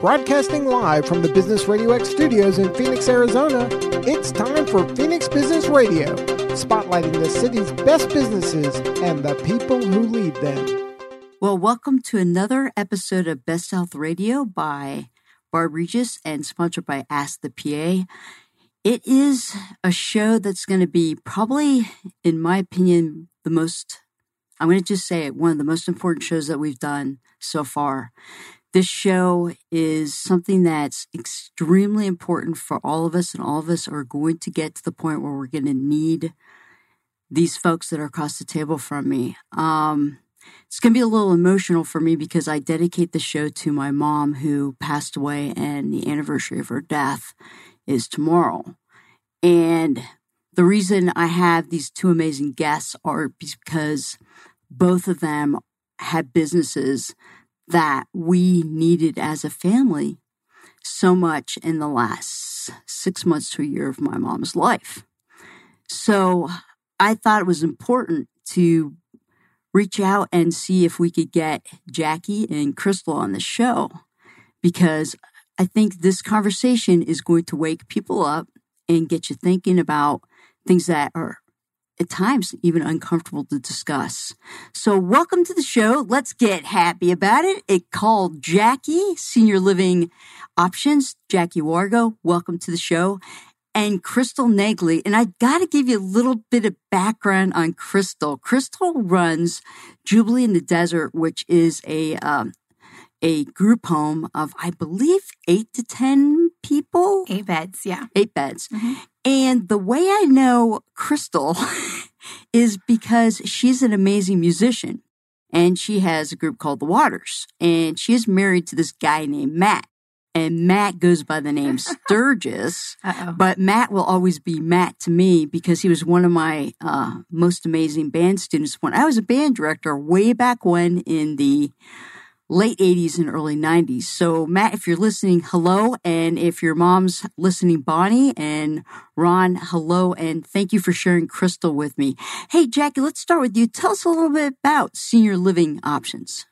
Broadcasting live from the Business Radio X studios in Phoenix, Arizona, it's time for Phoenix Business Radio, spotlighting the city's best businesses and the people who lead them. Well, welcome to another episode of Best Health Radio by Barb Regis and sponsored by Ask the PA. It is a show that's going to be probably, in my opinion, the most, I'm going to just say it, one of the most important shows that we've done so far. This show is something that's extremely important for all of us, and all of us are going to get to the point where we're going to need these folks that are across the table from me. Um, it's going to be a little emotional for me because I dedicate the show to my mom who passed away, and the anniversary of her death is tomorrow. And the reason I have these two amazing guests are because both of them had businesses that we needed as a family so much in the last six months to a year of my mom's life. So I thought it was important to reach out and see if we could get Jackie and Crystal on the show because I think this conversation is going to wake people up and get you thinking about things that are at times even uncomfortable to discuss. So, welcome to the show. Let's get happy about it. It called Jackie Senior Living Options. Jackie Wargo, welcome to the show. And Crystal Nagley. And I got to give you a little bit of background on Crystal. Crystal runs Jubilee in the Desert, which is a um, a group home of, I believe, eight to 10 people. Eight beds, yeah. Eight beds. Mm-hmm. And the way I know Crystal is because she's an amazing musician and she has a group called The Waters. And she is married to this guy named Matt. And Matt goes by the name Sturgis, but Matt will always be Matt to me because he was one of my uh, most amazing band students when I was a band director way back when in the late 80s and early 90s. So, Matt, if you're listening, hello. And if your mom's listening, Bonnie and Ron, hello. And thank you for sharing Crystal with me. Hey, Jackie, let's start with you. Tell us a little bit about senior living options.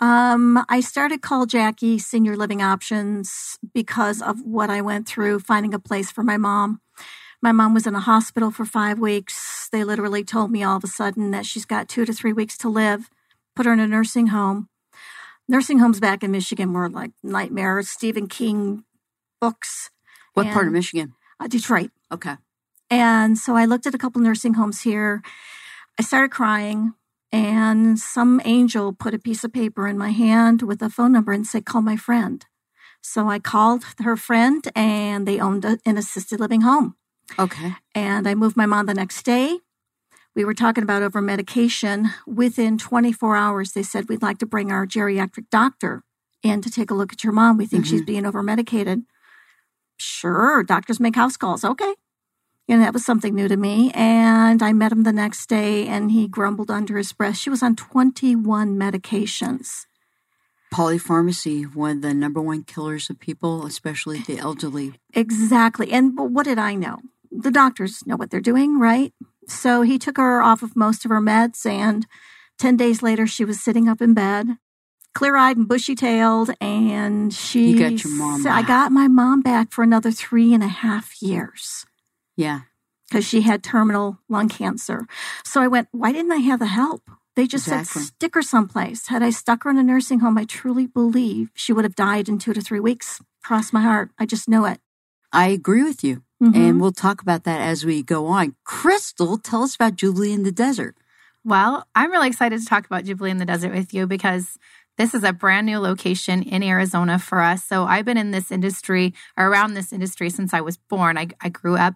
Um, I started Call Jackie Senior Living Options because of what I went through finding a place for my mom. My mom was in a hospital for five weeks. They literally told me all of a sudden that she's got two to three weeks to live, put her in a nursing home nursing homes back in Michigan were like nightmares. Stephen King books. What and, part of Michigan? Uh, Detroit. Okay. And so I looked at a couple nursing homes here. I started crying, and some angel put a piece of paper in my hand with a phone number and said, Call my friend. So I called her friend, and they owned a, an assisted living home. Okay. And I moved my mom the next day we were talking about over medication. Within 24 hours, they said, We'd like to bring our geriatric doctor in to take a look at your mom. We think mm-hmm. she's being over medicated. Sure, doctors make house calls. Okay. And that was something new to me. And I met him the next day and he grumbled under his breath. She was on 21 medications. Polypharmacy, one of the number one killers of people, especially the elderly. Exactly. And what did I know? The doctors know what they're doing, right? So he took her off of most of her meds, and 10 days later, she was sitting up in bed, clear eyed and bushy tailed. And she. You got your mom I got my mom back for another three and a half years. Yeah. Because she had terminal lung cancer. So I went, why didn't I have the help? They just exactly. said, stick her someplace. Had I stuck her in a nursing home, I truly believe she would have died in two to three weeks. Cross my heart. I just know it. I agree with you. Mm-hmm. And we'll talk about that as we go on. Crystal, tell us about Jubilee in the Desert. Well, I'm really excited to talk about Jubilee in the Desert with you because this is a brand new location in Arizona for us. So I've been in this industry, or around this industry since I was born. I, I grew up,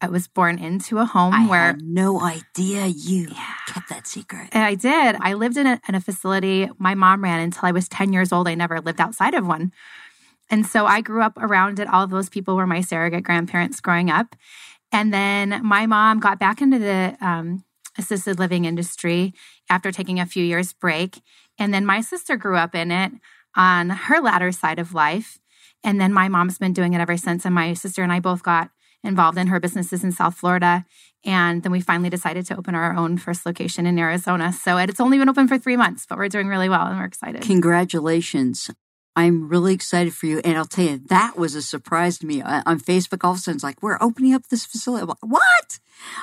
I was born into a home where I where. no idea you yeah. kept that secret. I did. I lived in a, in a facility my mom ran until I was 10 years old. I never lived outside of one. And so I grew up around it. All those people were my surrogate grandparents growing up. And then my mom got back into the um, assisted living industry after taking a few years break. And then my sister grew up in it on her latter side of life. And then my mom's been doing it ever since. And my sister and I both got involved in her businesses in South Florida. And then we finally decided to open our own first location in Arizona. So it's only been open for three months, but we're doing really well and we're excited. Congratulations. I'm really excited for you. And I'll tell you, that was a surprise to me. On Facebook, all of a sudden, it's like, we're opening up this facility. Like, what?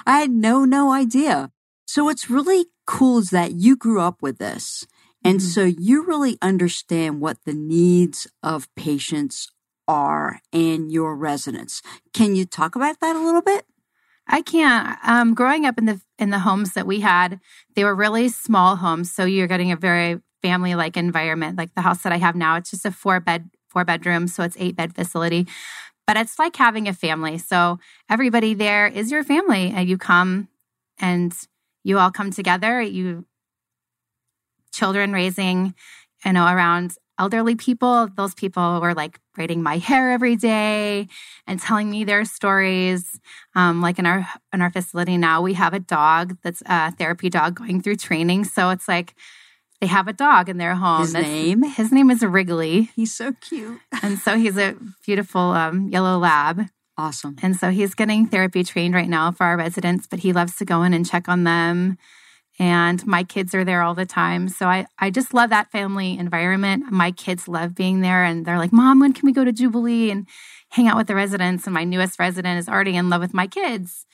I had no, no idea. So what's really cool is that you grew up with this. And mm-hmm. so you really understand what the needs of patients are and your residents. Can you talk about that a little bit? I can't. Um, growing up in the in the homes that we had, they were really small homes, so you're getting a very family like environment. Like the house that I have now, it's just a four bed four bedroom, so it's eight bed facility. But it's like having a family. So everybody there is your family, and you come and you all come together. You children raising, you know, around elderly people. Those people were like braiding my hair every day and telling me their stories. Um, like in our in our facility now, we have a dog that's a therapy dog going through training. So it's like they have a dog in their home. His that's, name? His name is Wrigley. He's so cute. and so he's a beautiful um, yellow lab. Awesome. And so he's getting therapy trained right now for our residents, but he loves to go in and check on them and my kids are there all the time. So I, I just love that family environment. My kids love being there and they're like, Mom, when can we go to Jubilee and hang out with the residents? And my newest resident is already in love with my kids.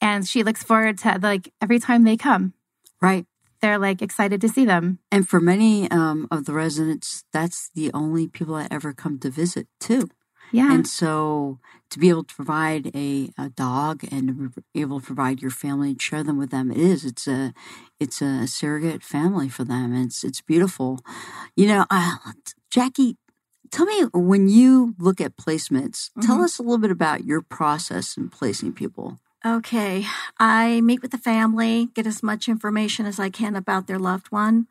And she looks forward to like every time they come. Right. They're like excited to see them. And for many um, of the residents, that's the only people that ever come to visit too. Yeah. And so to be able to provide a, a dog and to be able to provide your family and share them with them, it is. It's a it's a surrogate family for them. It's it's beautiful. You know, uh, Jackie, tell me when you look at placements, mm-hmm. tell us a little bit about your process in placing people. Okay. I meet with the family, get as much information as I can about their loved one.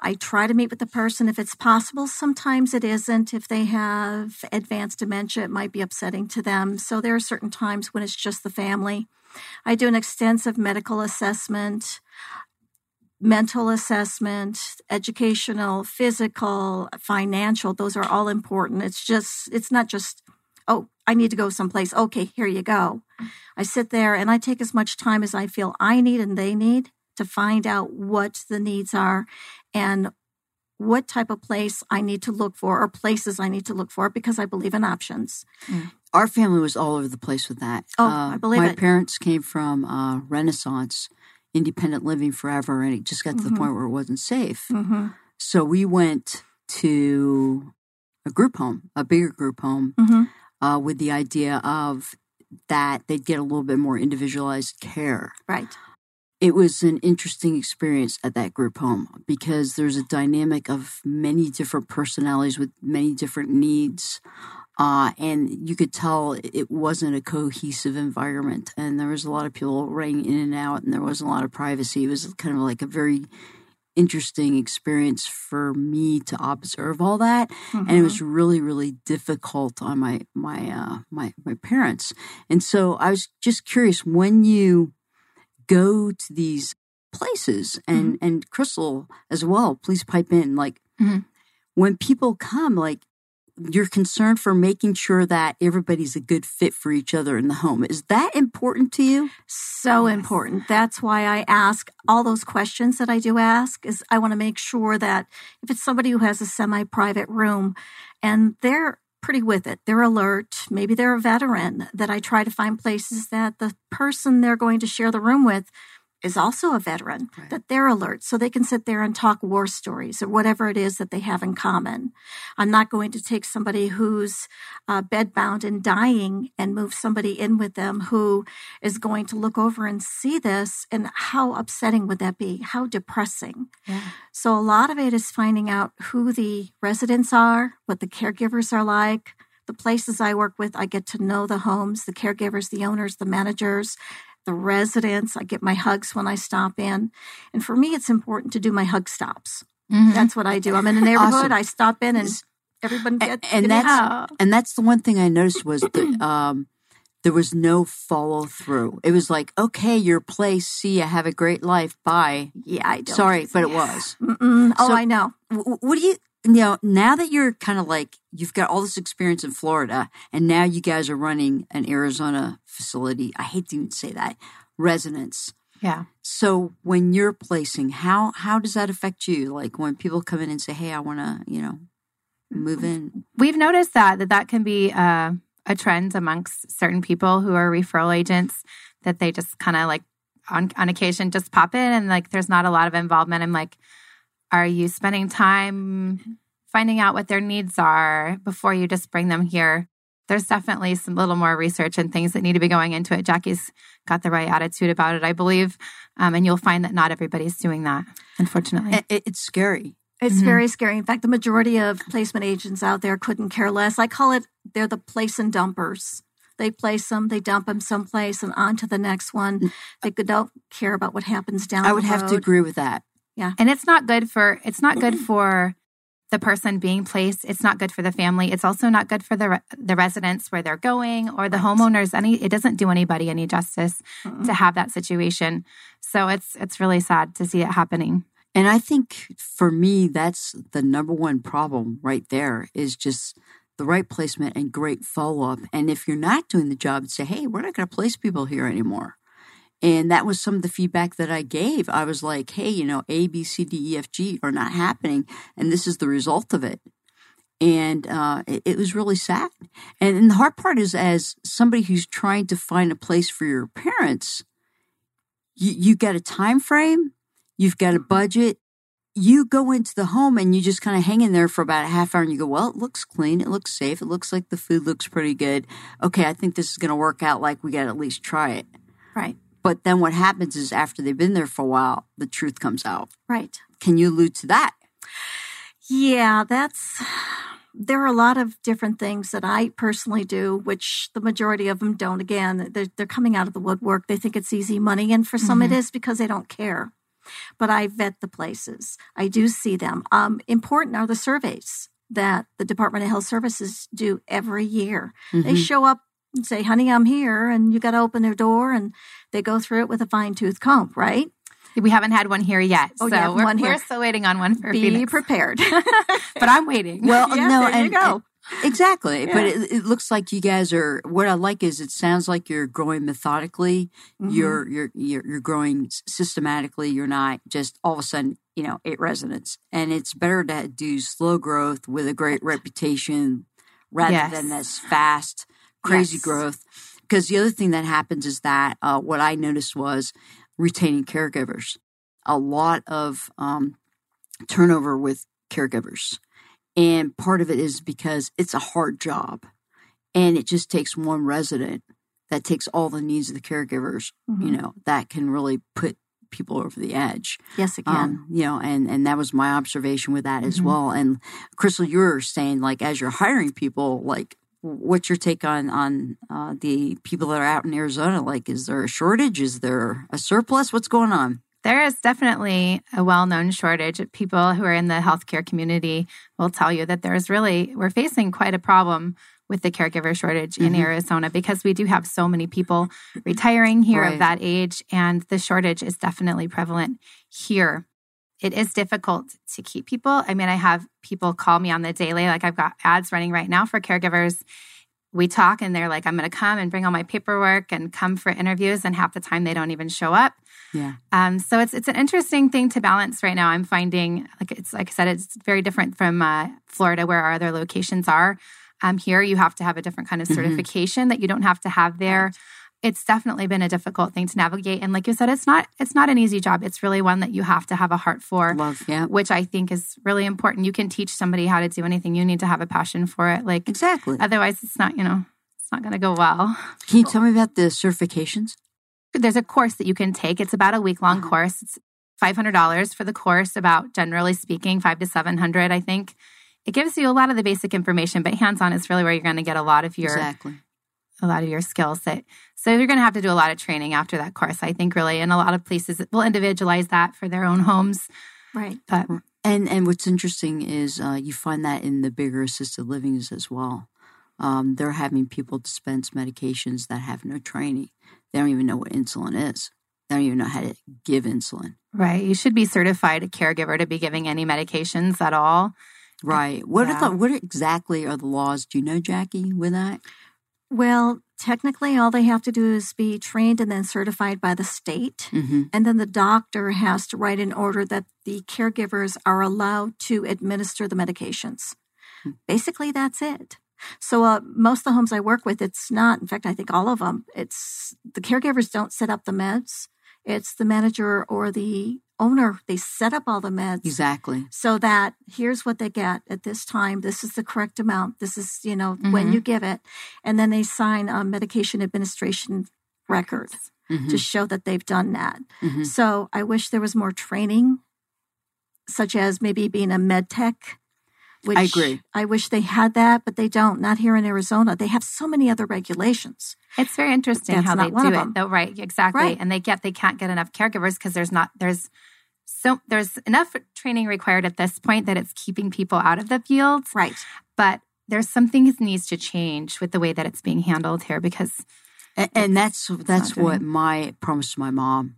I try to meet with the person if it's possible. Sometimes it isn't. If they have advanced dementia, it might be upsetting to them. So there are certain times when it's just the family. I do an extensive medical assessment, mental assessment, educational, physical, financial. Those are all important. It's just, it's not just oh, I need to go someplace. Okay, here you go. I sit there and I take as much time as I feel I need and they need to find out what the needs are and what type of place I need to look for or places I need to look for because I believe in options. Mm. Our family was all over the place with that. Oh, uh, I believe my it. parents came from uh, Renaissance, independent living forever, and it just got to mm-hmm. the point where it wasn't safe. Mm-hmm. So we went to a group home, a bigger group home, mm-hmm uh, with the idea of that they'd get a little bit more individualized care. Right. It was an interesting experience at that group home because there's a dynamic of many different personalities with many different needs. Uh, and you could tell it wasn't a cohesive environment. And there was a lot of people running in and out, and there wasn't a lot of privacy. It was kind of like a very interesting experience for me to observe all that mm-hmm. and it was mm-hmm. really really difficult on my my uh my my parents and so i was just curious when you go to these places and mm-hmm. and crystal as well please pipe in like mm-hmm. when people come like you're concerned for making sure that everybody's a good fit for each other in the home. Is that important to you? So yes. important. That's why I ask all those questions that I do ask is I want to make sure that if it's somebody who has a semi-private room and they're pretty with it, they're alert, maybe they're a veteran, that I try to find places that the person they're going to share the room with is also a veteran, right. that they're alert so they can sit there and talk war stories or whatever it is that they have in common. I'm not going to take somebody who's uh, bedbound and dying and move somebody in with them who is going to look over and see this. And how upsetting would that be? How depressing. Yeah. So, a lot of it is finding out who the residents are, what the caregivers are like. The places I work with, I get to know the homes, the caregivers, the owners, the managers, the residents. I get my hugs when I stop in. And for me, it's important to do my hug stops. Mm-hmm. That's what I do. I'm in a neighborhood. Awesome. I stop in and everyone gets and, and that's out. and that's the one thing I noticed was that um, there was no follow through. It was like, okay, your place. See you. Have a great life. Bye. Yeah, I don't. Sorry, but it was. Oh, I know. what do you? You know, now that you're kind of like you've got all this experience in Florida, and now you guys are running an Arizona facility. I hate to even say that residence. Yeah. So when you're placing, how how does that affect you? Like when people come in and say, "Hey, I want to," you know. move in. We've noticed that that that can be uh, a trend amongst certain people who are referral agents that they just kind of like on on occasion just pop in and like there's not a lot of involvement. I'm like, are you spending time finding out what their needs are before you just bring them here? There's definitely some little more research and things that need to be going into it. Jackie's got the right attitude about it, I believe, um, and you'll find that not everybody's doing that, unfortunately. It, it's scary. It's Mhm. very scary. In fact, the majority of placement agents out there couldn't care less. I call it they're the place and dumpers. They place them, they dump them someplace, and on to the next one. They don't care about what happens down. There. I would the have to agree with that. And it's not good for it's not good for the person being placed. It's not good for the family. It's also not good for the re- the residents where they're going or the homeowners. Any it doesn't do anybody any justice to have that situation. So it's it's really sad to see it happening. And I think for me, that's the number one problem right there is just the right placement and great follow up. And if you're not doing the job, say, hey, we're not going to place people here anymore. And that was some of the feedback that I gave. I was like, hey, you know, A, B, C, D, E, F, G are not happening. And this is the result of it. And uh, it, it was really sad. And, and the hard part is, as somebody who's trying to find a place for your parents, you, you got a time frame, you've got a budget, you go into the home and you just kind of hang in there for about a half hour and you go, well, it looks clean. It looks safe. It looks like the food looks pretty good. Okay, I think this is going to work out like we got to at least try it. Right, But then what happens is after they've been there for a while, the truth comes out. right. Can you allude to that? Yeah, that's. There are a lot of different things that I personally do, which the majority of them don't. Again, they're, they're coming out of the woodwork. They think it's easy money. And for some, it is because they don't care. But I vet the places, I do see them. Um, important are the surveys that the Department of Health Services do every year. They Mhm. show up and say, honey, I'm here. And you got to open their door and they go through it with a fine tooth comb, right? we haven't had one here yet Oh, so yeah, we're, one here. we're still waiting on one for Be Phoenix. prepared. but i'm waiting Well, Yeah, no, there you go. and- exactly. But it, it looks like you guys are. What I like is it sounds like you're growing methodically. Mhm. You're you're you're you're growing systematically. You're not just all of a sudden, you know, eight residents. And it's better to do slow growth with a great reputation rather Yes. than this fast, crazy Yes. growth. Because the other thing that happens is that uh, what I noticed was retaining caregivers. A lot of um, turnover with caregivers. And part of it is because it's a hard job and it just takes one resident that takes all the needs of the caregivers, you Mhm. know, that can really put people over the edge. Yes, it can. Um, you know, and and that was my observation with that as Mhm. well. And Crystal, you were saying like as you're hiring people, like what's your take on on uh, the people that are out in Arizona? Like, is there a shortage? Is there a surplus? What's going on? There is definitely a well known shortage. People who are in the healthcare community will tell you that there's really, we're facing quite a problem with the caregiver shortage in Mhm. Arizona because we do have so many people retiring here Right. of that age, and the shortage is definitely prevalent here. It is difficult to keep people. I mean, I have people call me on the daily, like I've got ads running right now for caregivers. We talk and they're like, I'm going to come and bring all my paperwork and come for interviews, and half the time they don't even show up. Yeah. Um, so it's it's an interesting thing to balance right now. I'm finding like it's like I said, it's very different from uh, Florida where our other locations are. Um, here you have to have a different kind of Mhm. certification that you don't have to have there. It's definitely been a difficult thing to navigate, and like you said, it's not it's not an easy job. It's really one that you have to have a heart for, Love. Yeah. which I think is really important. You can teach somebody how to do anything. You need to have a passion for it. Like Exactly. otherwise, it's not you know it's not going to go well. Can you tell me about the certifications? there's a course that you can take. It's about a week long Uh-huh. course. It's five hundred dollars for the course. About generally speaking, five to seven hundred. I think it gives you a lot of the basic information, but hands on is really where you're going to get a lot of your Exactly. A lot of your skills. That so you're going to have to do a lot of training after that course. I think really, and a lot of places will individualize that for their own homes. right. But And and what's interesting is uh, you find that in the bigger assisted livings as well. Um, they're having people dispense medications that have no training. They don't even know what insulin is. They don't even know how to give insulin. right, you should be certified a caregiver to be giving any medications at all. Right. What Yeah. are the, what exactly are the laws? Do you know, Jackie, with that? Well, technically, all they have to do is be trained and then certified by the state. Mm-hmm. And then the doctor has to write an order that the caregivers are allowed to administer the medications. Basically, that's it. So uh, most of the homes I work with, it's not. In fact, I think all of them. It's the caregivers don't set up the meds. It's the manager or the owner. They set up all the meds Exactly. so that here's what they get at this time. This is the correct amount. This is you know when Mhm. you give it, and then they sign a medication administration record Mhm. to show that they've done that. Mhm. So I wish there was more training, such as maybe being a med tech. Which I agree. I wish they had that, but they don't. Not here in Arizona. They have so many other regulations. It's very interesting how they do it, though. Right? Exactly. Right. And they get they can't get enough caregivers because there's not there's so there's enough training required at this point that it's keeping people out of the field. Right. But there's some things needs to change with the way that it's being handled here because And, and that's that's what my promise to my mom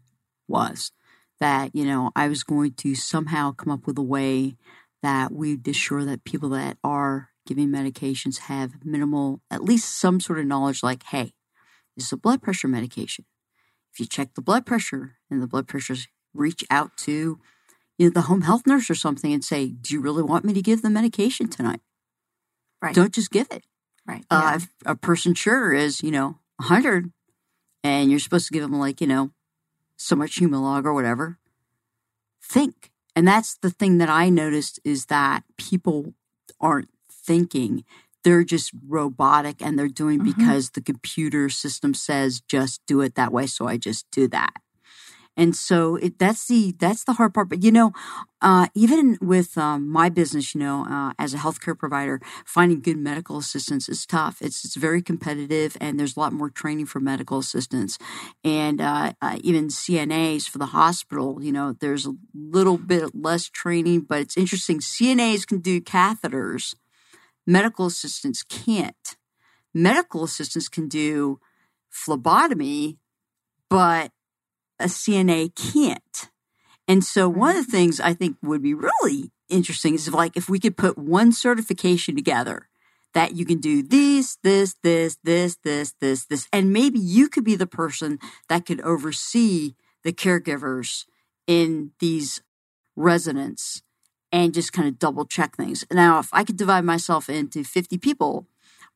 was that you know I was going to somehow come up with a way that we'd assure that people that are giving medications have minimal, at least some sort of knowledge. Like, hey, this is a blood pressure medication. If you check the blood pressure and the blood pressures, reach out to you know the home health nurse or something and say, "Do you really want me to give the medication tonight? Right. Don't just give it." Right. uh, a person sure is, you know, 100 and you're supposed to give them like, you know, so much Humalog or whatever, think. And that's the thing that I noticed is that people aren't thinking. They're just robotic and they're doing Mhm. because the computer system says just do it that way. So I just do that. And so it, that's the that's the hard part. But you know, uh, even with um, my business, you know, uh, as a healthcare provider, finding good medical assistants is tough. It's it's very competitive, and there's a lot more training for medical assistants, and uh, uh, even CNAs for the hospital. You know, there's a little bit less training, but it's interesting. CNAs can do catheters, medical assistants can't. Medical assistants can do phlebotomy, but a CNA can't. And so one of the mm-hmm. things I think would be really interesting is if like if we could put one certification together that you can do this, this, this, this, this, this, this, and maybe you could be the person that could oversee the caregivers in these residents and just kind of double check things. Now, if I could divide myself into 50 people,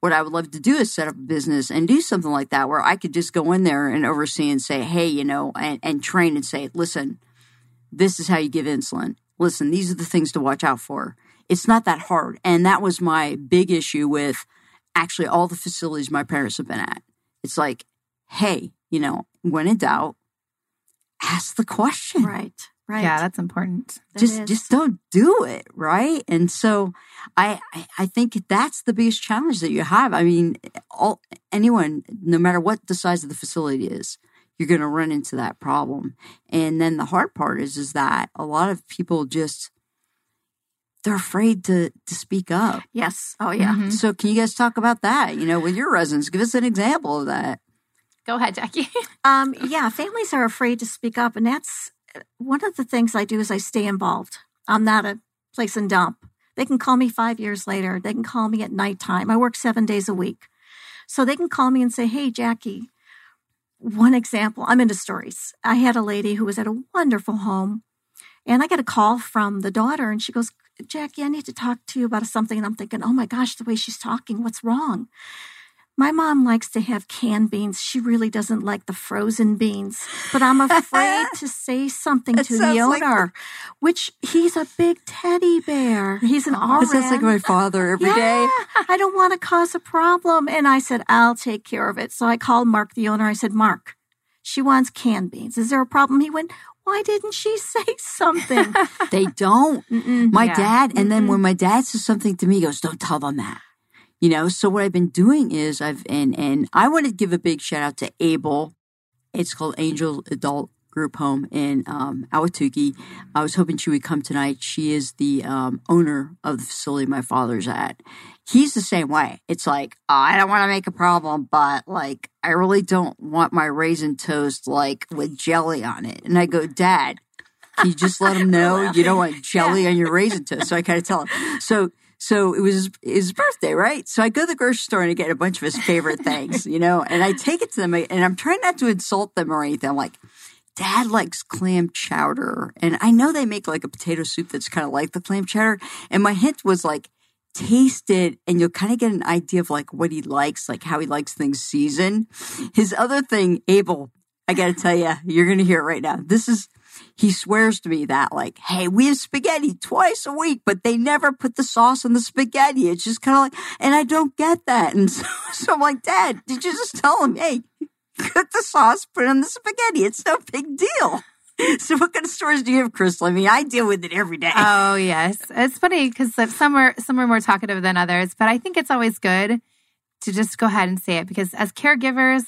what I would love to do is set up a business and do something like that where I could just go in there and oversee and say, hey, you know, and, and train and say, listen, this is how you give insulin. Listen, these are the things to watch out for. It's not that hard. And that was my big issue with actually all the facilities my parents have been at. It's like, hey, you know, when in doubt, ask the question Right. Right. yeah, that's important. That just is. just don't do it right and so I, I i think that's the biggest challenge that you have i mean all anyone no matter what the size of the facility is you're going to run into that problem and then the hard part is is that a lot of people just they're afraid to to speak up Yes. Oh yeah. Mhm. so can you guys talk about that you know with your residents give us an example of that Go ahead, Jackie. Um, yeah, families are afraid to speak up, and that's one of the things I do is I stay involved. I'm not a place and dump. They can call me five years later. They can call me at nighttime. I work seven days a week, so they can call me and say, "Hey, Jackie." One example. I'm into stories. I had a lady who was at a wonderful home, and I got a call from the daughter, and she goes, "Jackie, I need to talk to you about something." And I'm thinking, "Oh my gosh, the way she's talking, what's wrong?" My mom likes to have canned beans. She really doesn't like the frozen beans. But I'm afraid to say something to the sounds like owner, which he's a big teddy bear. He's an that sounds like my father every day. Yeah, I don't want to cause a problem. And I said, I'll take care of it. So I called Mark, the owner. I said, Mark, she wants canned beans. Is there a problem? He went, Why didn't she say something? they don't Mm-mm. my Yeah. dad and then Mm-mm. when my dad says something to me he goes don't tell them that you know so what i've been doing is i've and and i want to give a big shout out to abel it's called angel adult group home in um, Ahwatukee. I was hoping she would come tonight. She is the um, owner of the facility my father's at. He's the same way. It's like, oh, I don't want to make a problem, but like, I really don't want my raisin toast like with jelly on it. And I go, Dad, you just let him know you don't want jelly on your raisin toast? So I kind of tell him. So so it was his, birthday, right? So I go to the grocery store and I get a bunch of his favorite things, you know, and I take it to them and I'm trying not to insult them or anything. I'm like, Dad likes clam chowder. And I know they make like a potato soup that's kind of like the clam chowder. And my hint was like, taste it and you'll kind of get an idea of like what he likes, like how he likes things seasoned. His other thing, Abel, I got to tell you, you're going to hear it right now. This is, he swears to me that like, hey, we have spaghetti twice a week, but they never put the sauce on the spaghetti. It's just kind of like, and I don't get that. And so, so I'm like, Dad, did you just tell him, hey, cut the sauce, put it on the spaghetti? It's no big deal. So, what kind of stories do you have, Crystal? I mean, I deal with it every day. Oh yes, it's funny because some are some are more talkative than others, but I think it's always good to just go ahead and say it because as caregivers,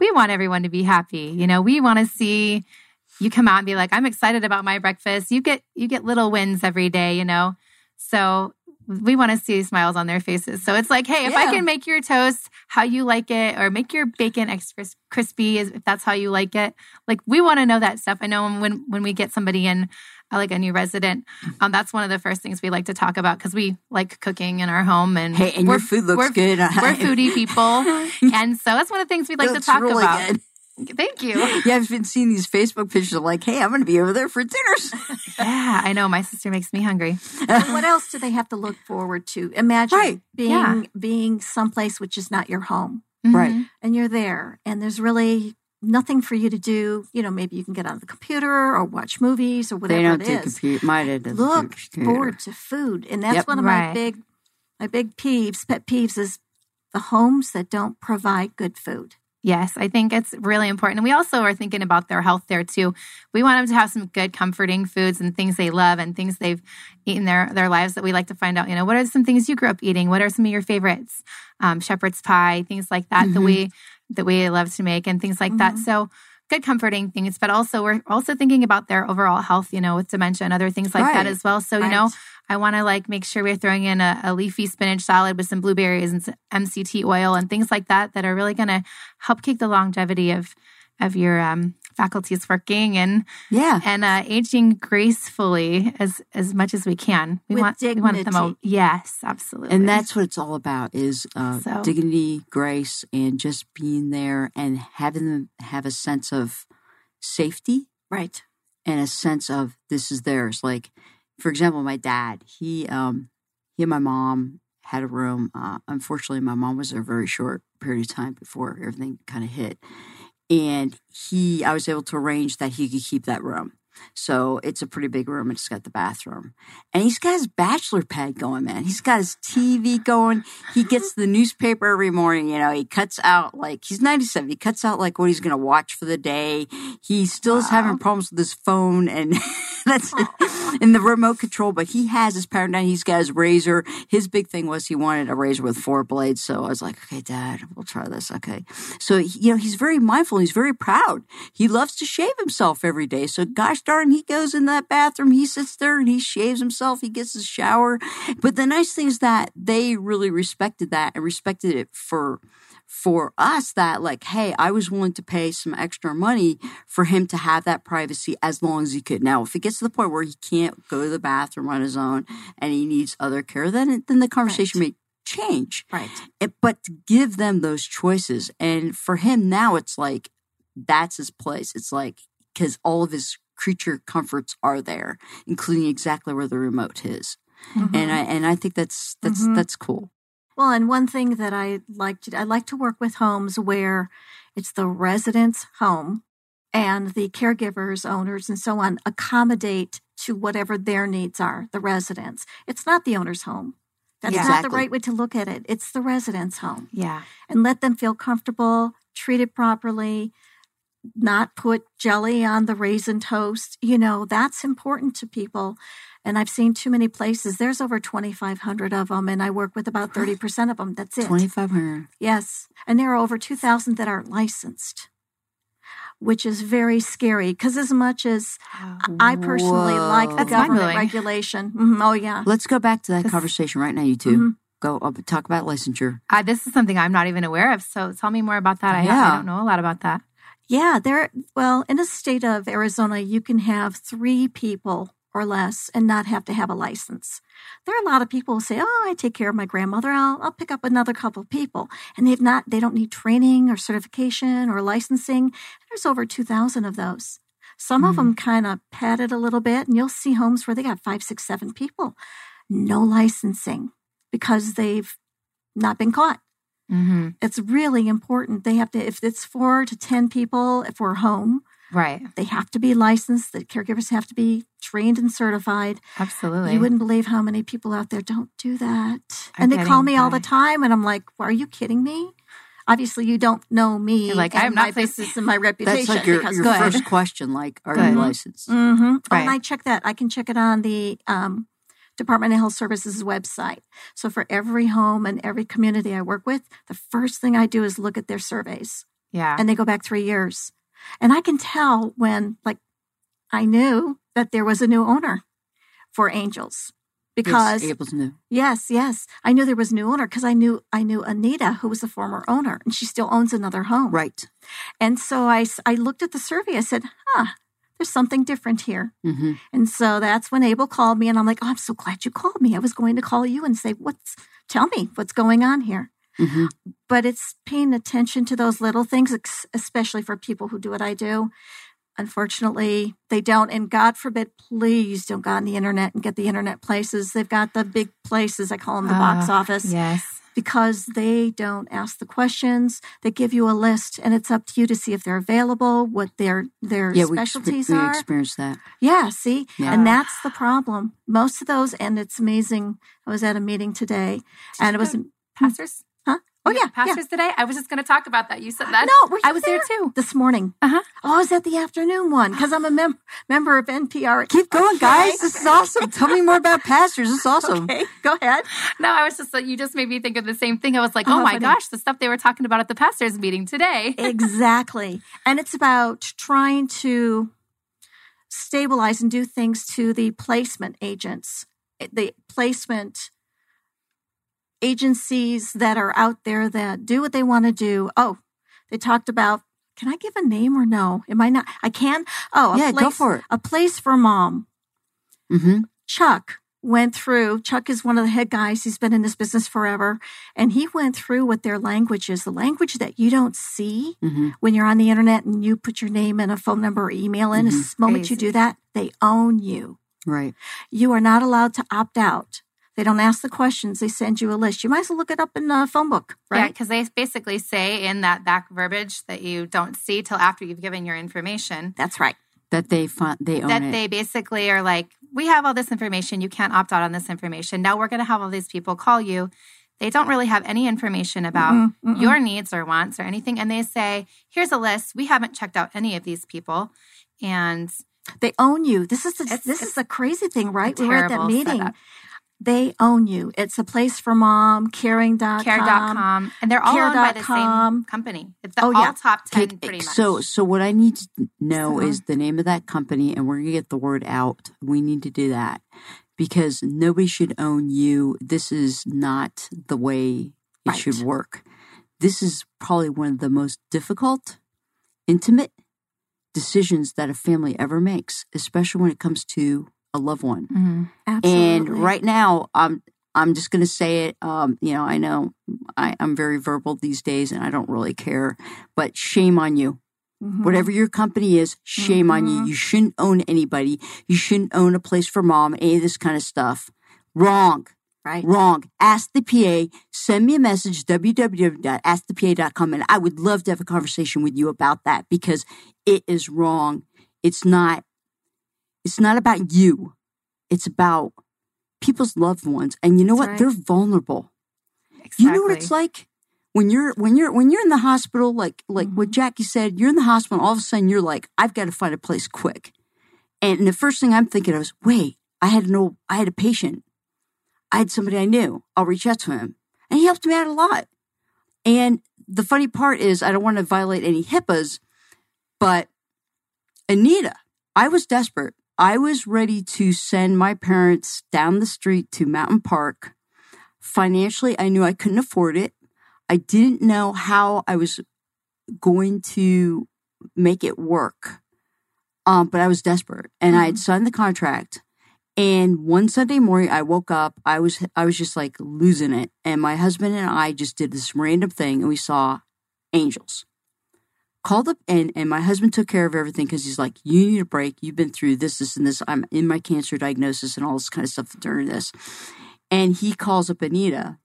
we want everyone to be happy. You know, we want to see you come out and be like, "I'm excited about my breakfast." You get you get little wins every day. You know, so we want to see smiles on their faces. So it's like, hey, if yeah. I can make your toast how you like it, or make your bacon extra crispy, if that's how you like it, like we want to know that stuff. I know when when we get somebody in, uh, like a new resident, um, that's one of the first things we like to talk about because we like cooking in our home and hey, and your food looks we're, good. we're foodie people, and so that's one of the things we like to talk really about. Good. Thank you. Yeah, I've been seeing these Facebook pictures of like, hey, I'm going to be over there for dinners. yeah, I know. My sister makes me hungry. what else do they have to look forward to? Imagine right. being yeah. being someplace which is not your home, mm-hmm. right? And you're there, and there's really nothing for you to do. You know, maybe you can get on the computer or watch movies or whatever they don't it do is. Computer, might look forward to food, and that's yep. one of right. my big my big peeves, pet peeves, is the homes that don't provide good food. Yes, I think it's really important. And we also are thinking about their health there too. We want them to have some good, comforting foods and things they love and things they've eaten their their lives that we like to find out. You know, what are some things you grew up eating? What are some of your favorites? Um, shepherd's pie, things like that mm-hmm. that we that we love to make, and things like mm-hmm. that. So good comforting things but also we're also thinking about their overall health you know with dementia and other things like right. that as well so right. you know I want to like make sure we're throwing in a, a, leafy spinach salad with some blueberries and some MCT oil and things like that that are really going to help keep the longevity of of your um, faculties working and yeah and uh, aging gracefully as as much as we can. We with want dignity. we want them. All, yes, absolutely. And that's what it's all about: is uh, so. dignity, grace, and just being there and having them have a sense of safety, right, and a sense of this is theirs. Like for example, my dad, he um he and my mom had a room. Uh, unfortunately, my mom was there a very short period of time before everything kind of hit, and he I was able to arrange that he could keep that room. So it's a pretty big room. It's got the bathroom. And he's got his bachelor pad going, man. He's got his TV going. He gets the newspaper every morning. You know, he cuts out like, he's 97. He cuts out like what he's going to watch for the day. He still wow. is having problems with his phone and that's in the remote control, but he has his power down. He's got his razor. His big thing was he wanted a razor with four blades. So I was like, okay, dad, we'll try this. Okay. So, you know, he's very mindful. He's very proud. He loves to shave himself every day. So gosh darn, he goes in that bathroom, he sits there and he shaves himself, he gets his shower. But the nice thing is that they really respected that and respected it for for us that like hey i was willing to pay some extra money for him to have that privacy as long as he could now if it gets to the point where he can't go to the bathroom on his own and he needs other care then then the conversation right. may change right it, but to give them those choices and for him now it's like that's his place it's like because all of his creature comforts are there, including exactly where the remote is. Mm-hmm. And I and I think that's that's mm-hmm. that's cool. Well, and one thing that I like to I like to work with homes where it's the resident's home and the caregivers, owners, and so on accommodate to whatever their needs are, the residents. It's not the owner's home. That's yeah, not the right way to look at it. It's the resident's home. Yeah. And let them feel comfortable, treated properly, not put jelly on the raisin toast. You know, that's important to people. And I've seen too many places. There's over 2,500 of them, and I work with about 30% of them. That's it. 2,500. Yes. And there are over 2,000 that aren't licensed, which is very scary because, as much as I personally Whoa. like the That's government regulation, mm-hmm, oh, yeah. Let's go back to that conversation right now, you 2 mm-hmm. Go uh, talk about licensure. Uh, this is something I'm not even aware of. So tell me more about that. I, yeah. I don't know a lot about that. Yeah, there. Well, in the state of Arizona, you can have three people or less and not have to have a license. There are a lot of people who say, "Oh, I take care of my grandmother. I'll, I'll pick up another couple of people," and they've not. They don't need training or certification or licensing. There's over two thousand of those. Some mm. of them kind of padded a little bit, and you'll see homes where they got five, six, seven people, no licensing because they've not been caught. Hmm It's really important. They have to, if it's four to 10 people for a home, Right. they have to be licensed. The caregivers have to be trained and certified. Absolutely. You wouldn't believe how many people out there don't do that. Are and they call me all the time, and I'm like, well, "Are you kidding me?" Obviously, you don't know me. You're like, I'm not my placed- business and my reputation. That's like your, your first question. Like, are Good. you licensed? Mm-hmm. Oh, Right. and I check that. I can check it on the um, Department of Health Services website. So for every home and every community I work with, the first thing I do is look at their surveys, yeah. and they go back three years, and I can tell when, like, I knew that there was a new owner for Angels because Yes, Abel's new. Yes, yes. I knew there was a new owner because I knew I knew Anita, who was the former owner, and she still owns another home. Right. And so I, I looked at the survey. I said, huh, there's something different here. hmm And so that's when Abel called me, and I'm like, oh, I'm so glad you called me. I was going to call you and say, what's, tell me what's going on here. hmm But it's paying attention to those little things, especially for people who do what I do. Unfortunately, they don't. And God forbid, please don't go on the internet and get the internet places. They've got the big places. I call them the box Ah, office Yes. Because they don't ask the questions. They give you a list, and it's up to you to see if they're available, what their their Yeah, we, specialties expe- we are. experienced that. Yeah, see, Yeah. and that's the problem. Most of those, and it's amazing. I was at a meeting today, and it was Pastors. Huh? Oh yeah, had pastors today. I was just going to talk about that. You said that. No, were you I was there, too. this morning. Uh-huh. Oh, I was at the afternoon one because I'm a mem- member of NPR. Keep going, Okay. guys. This is awesome. Tell me more about pastors. This is awesome. Okay, go ahead. No, I was just like, you just made me think of the same thing. I was like, Oh, oh, my funny. gosh, the stuff they were talking about at the pastors meeting today. exactly. And it's about trying to stabilize and do things to the placement agents, the placement agencies that are out there that do what they want to do. Oh, they talked about. Can I give a name or no? Am I not? I can. Oh, a Yeah, go for it. A place for mom. hmm Chuck went through. Chuck is one of the head guys. He's been in this business forever, and he went through what their language is. The language that you don't see hmm when you're on the internet and you put your name and a phone number or email in. Mhm. The moment you do that, they own you. Right. You are not allowed to opt out. They don't ask the questions. They send you a list. You might as well look it up in a phone book, Yeah, right? because they basically say in that back verbiage that you don't see till after you've given your information. That's right. That they find they own that it. they basically are like, we have all this information. You can't opt out on this information. Now we're going to have all these people call you. They don't really have any information about Mm-mm, mm-mm. your needs or wants or anything. And they say, here's a list. We haven't checked out any of these people. And They own you. This is the, It's- this it's is the crazy thing, right? We were at that meeting. setup. They own you. It's a place for mom, caring.com. care.com. And they're all owned by the same company. It's the Oh, all yeah. top 10 Okay, pretty much. So, so what I need to know So- is the name of that company, and we're gonna get the word out. We need to do that because nobody should own you. This is not the way it Right. should work. This is probably one of the most difficult, intimate decisions that a family ever makes, especially when it comes to a loved one. Mhm. Absolutely. And right now, I'm I'm just going to say it. Um, you know, I know I, I'm very verbal these days, and I don't really care. But shame on you. Mhm. Whatever your company is, shame on you. Mhm. You shouldn't own anybody. You shouldn't own a place for mom. Any of this kind of stuff. Wrong. Right. Wrong. Ask the PA. Send me a message, www.askthepa.com, and I would love to have a conversation with you about that because it is wrong. It's not. It's not about you. It's about people's loved ones, and you know That's what? right. They're vulnerable. Exactly. You know what it's like when you're when you're when you're in the hospital, like like what mm-hmm. Jackie said, you're in the hospital. All of a sudden, you're like, I've got to find a place quick. And the first thing I'm thinking of is, wait, I had an old, I had a patient. I had somebody I knew. I'll reach out to him, and he helped me out a lot. And the funny part is, I don't want to violate any HIPAAs, but Anita, I was desperate. I was ready to send my parents down the street to Mountain Park. Financially i knew i couldn't afford it. I didn't know how i was going to make it work um, but i was desperate and i had signed the contract and one sunday morning i woke up i was i was just like losing it and my husband and i just did this random thing and we saw angels called up and, and my husband took care of everything because he's like you need a break you've been through this this and this i'm in my cancer diagnosis and all this kind of stuff during this and he calls up Anita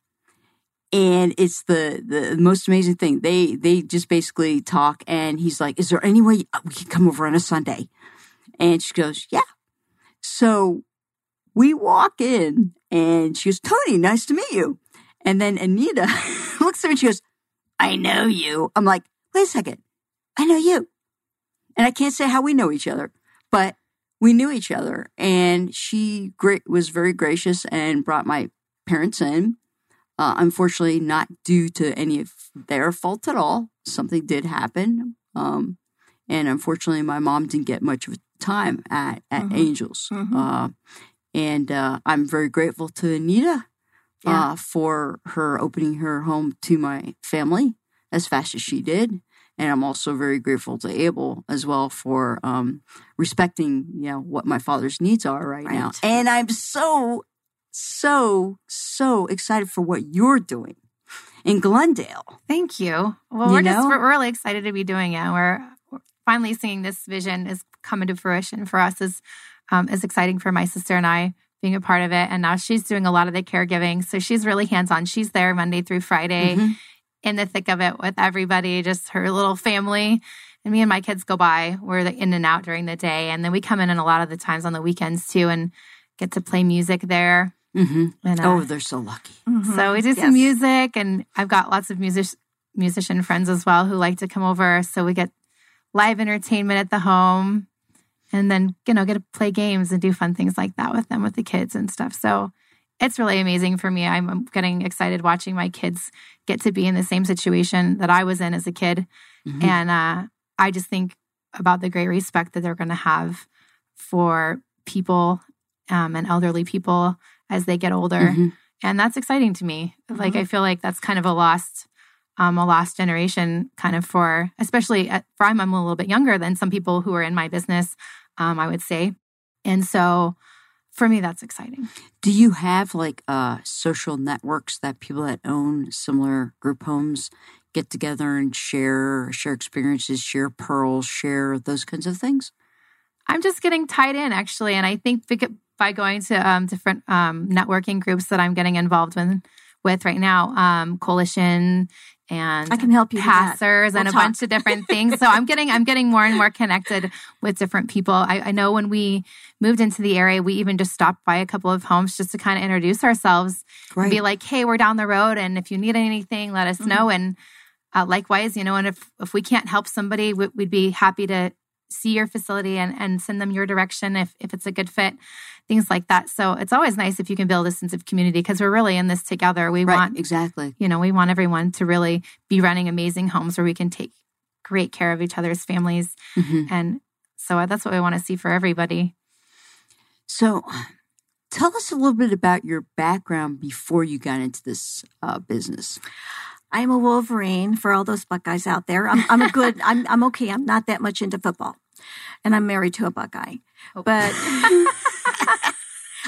and it's the the most amazing thing. They they just basically talk, and he's like, "Is there any way uh, we can come over on a Sunday?" And she goes, "Yeah." So we walk in, and she goes, "Tony, nice to meet you." And then Anita looks at me, and she goes, "I know you." I'm like, "Wait a second, I know you," and I can't say how we know each other, but we knew each other, and she was very gracious and brought my parents in uh, unfortunately, not due to any of their fault at all. Something did happen. Um, and unfortunately, my mom didn't get much of time at, at mm-hmm. Angels. Mm-hmm. Uh, and uh, I'm very grateful to Anita yeah. Uh, for her opening her home to my family as fast as she did. And I'm also very grateful to Abel as well for um, respecting, you know, what my father's needs are right, right. now. And I'm so so, so excited for what you're doing in Glendale. Thank you. Well, you we're know? just we're really excited to be doing it. We're, finally seeing this vision is coming to fruition for us is um, is exciting for my sister and I being a part of it. And now she's doing a lot of the caregiving, so she's really hands on. She's there Monday through Friday, mm-hmm. In the thick of it with everybody, just her little family. And me and my kids go by. We're in and out during the day, and then we come in and a lot of the times on the weekends too, and get to play music there. Mm-hmm. And, uh, oh, they're so lucky. Mm-hmm. So we do yes. some music, and I've got lots of music musician friends as well who like to come over. So we get live entertainment at the home, and then you know get to play games and do fun things like that with them with the kids and stuff. So it's really amazing for me. I'm getting excited watching my kids get to be in the same situation that I was in as a kid, mm-hmm. and uh, I just think about the great respect that they're going to have for people um, and elderly people as they get older. Mm-hmm. And that's exciting to me. Mm-hmm. Like I feel like that's kind of a lost um, a lost generation kind of for especially at, for I'm, I'm a little bit younger than some people who are in my business, um, I would say. And so for me that's exciting. Do you have like uh, social networks that people that own similar group homes get together and share share experiences, share pearls, share those kinds of things? I'm just getting tied in actually, and I think by going to um, different um, networking groups that I'm getting involved with with right now, um, coalition and I can help you passers we'll and talk. a bunch of different things. so I'm getting I'm getting more and more connected with different people. I, I, know when we moved into the area, we even just stopped by a couple of homes just to kind of introduce ourselves right. and be like, "Hey, we're down the road, and if you need anything, let us mm-hmm. know." And uh, likewise, you know, and if if we can't help somebody, we, would be happy to see your facility and, and send them your direction if, if it's a good fit, things like that. So it's always nice if you can build a sense of community because we're really in this together. We right, want, exactly, you know, we want everyone to really be running amazing homes where we can take great care of each other's families. Mm-hmm. And so that's what we want to see for everybody. So tell us a little bit about your background before you got into this uh, business. I'm a Wolverine for all those Buckeyes out there. I'm, I'm a good, I'm, I'm okay. I'm not that much into football. And I'm married to a Buckeye. Oh. But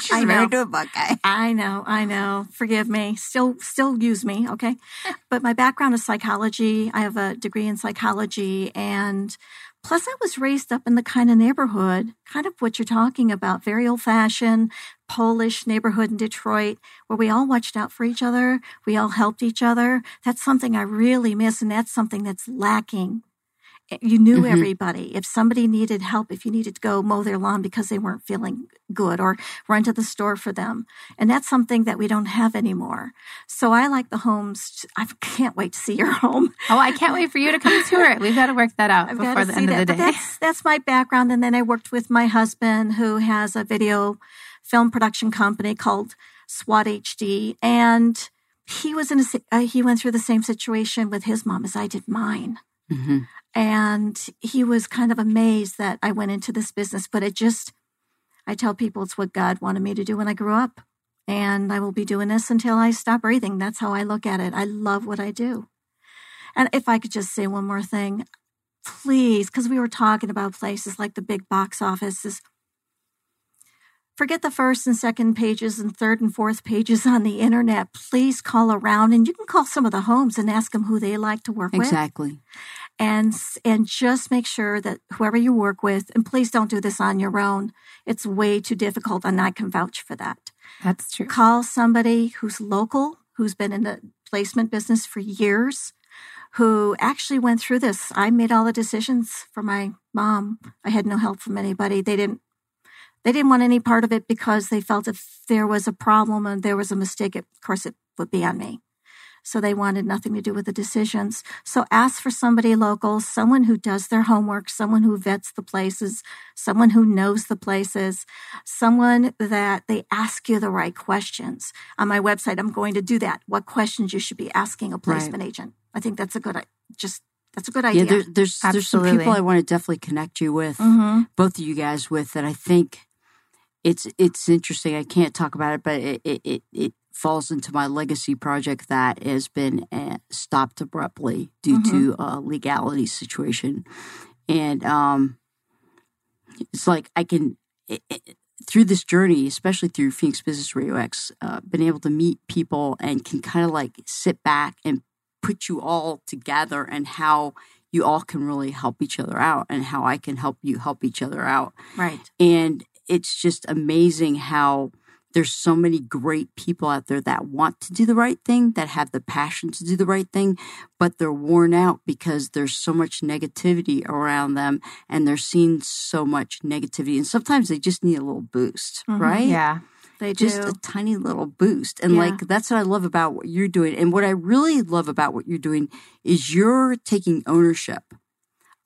She's I married to a Buckeye. I know, I know. Forgive me. Still, still use me, okay? but my background is psychology. I have a degree in psychology, and plus, I was raised up in the kind of neighborhood, kind of what you're talking about, very old fashioned, Polish neighborhood in Detroit where we all watched out for each other. We all helped each other. That's something I really miss. And that's something that's lacking. You knew mm-hmm. everybody. If somebody needed help, if you needed to go mow their lawn because they weren't feeling good or run to the store for them. And that's something that we don't have anymore. So I like the homes. I can't wait to see your home. Oh, I can't wait for you to come tour it. We've got to work that out I've before the end that. of the day. that's, that's my background. And then I worked with my husband who has a video film production company called SWAT HD, and he was in a uh, he went through the same situation with his mom as I did mine. Mm-hmm. And he was kind of amazed that I went into this business, but it just, I tell people it's what God wanted me to do when I grew up. And I will be doing this until I stop breathing. That's how I look at it. I love what I do. And if I could just say one more thing, please, because we were talking about places like the big box offices, Forget the first and second pages and third and fourth pages on the internet. Please call around and you can call some of the homes and ask them who they like to work exactly. with. Exactly. And and just make sure that whoever you work with, and please don't do this on your own. It's way too difficult and I can vouch for that. That's true. Call somebody who's local, who's been in the placement business for years, who actually went through this. I made all the decisions for my mom. I had no help from anybody. They didn't they didn't want any part of it because they felt if there was a problem and there was a mistake, of course it would be on me. So they wanted nothing to do with the decisions. So ask for somebody local, someone who does their homework, someone who vets the places, someone who knows the places, someone that they ask you the right questions. On my website, I'm going to do that. What questions you should be asking a placement right. agent. I think that's a good, just that's a good idea. Yeah, there, there's Absolutely. there's some people I want to definitely connect you with, mm-hmm. both of you guys with that I think it's it's interesting. I can't talk about it, but it it it, falls into my legacy project that has been uh, stopped abruptly due mm-hmm. to a legality situation, and um, it's like I can. It, it, through this journey, especially through Phoenix Business Radio X, uh, been able to meet people and can kind of like sit back and put you all together and how you all can really help each other out and how I can help you help each other out. Right. And it's just amazing how there's so many great people out there that want to do the right thing, that have the passion to do the right thing, but they're worn out because there's so much negativity around them and they're seeing so much negativity. And sometimes they just need a little boost, mm-hmm. right? Yeah. They just do. a tiny little boost. And yeah. like that's what I love about what you're doing. And what I really love about what you're doing is you're taking ownership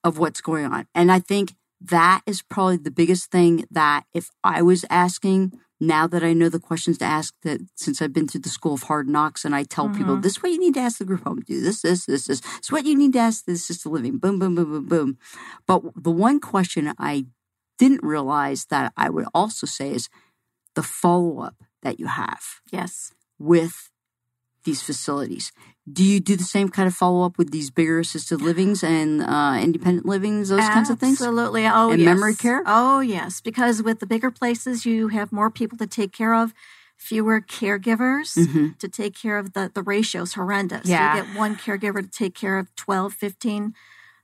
of what's going on. And I think that is probably the biggest thing that if I was asking now that I know the questions to ask that since I've been through the school of hard knocks and I tell mm-hmm. people this is what you need to ask the group home do this, this, this, this. It's what you need to ask this is the living. Boom, boom, boom, boom, boom. But the one question I didn't realize that I would also say is the follow up that you have. Yes. With these facilities. Do you do the same kind of follow up with these bigger assisted livings and uh, independent livings, those Absolutely. kinds of things? Absolutely. Oh, and yes. memory care? Oh, yes. Because with the bigger places, you have more people to take care of, fewer caregivers mm-hmm. to take care of the, the ratios horrendous. Yeah. You get one caregiver to take care of 12, 15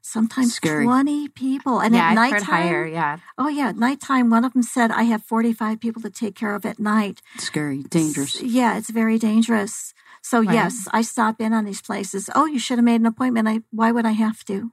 sometimes Scary. 20 people. And yeah, at I've nighttime, higher, yeah. Oh, yeah. At nighttime, one of them said, I have 45 people to take care of at night. Scary, dangerous. Yeah, it's very dangerous. So, right. yes, I stop in on these places. Oh, you should have made an appointment. I, why would I have to?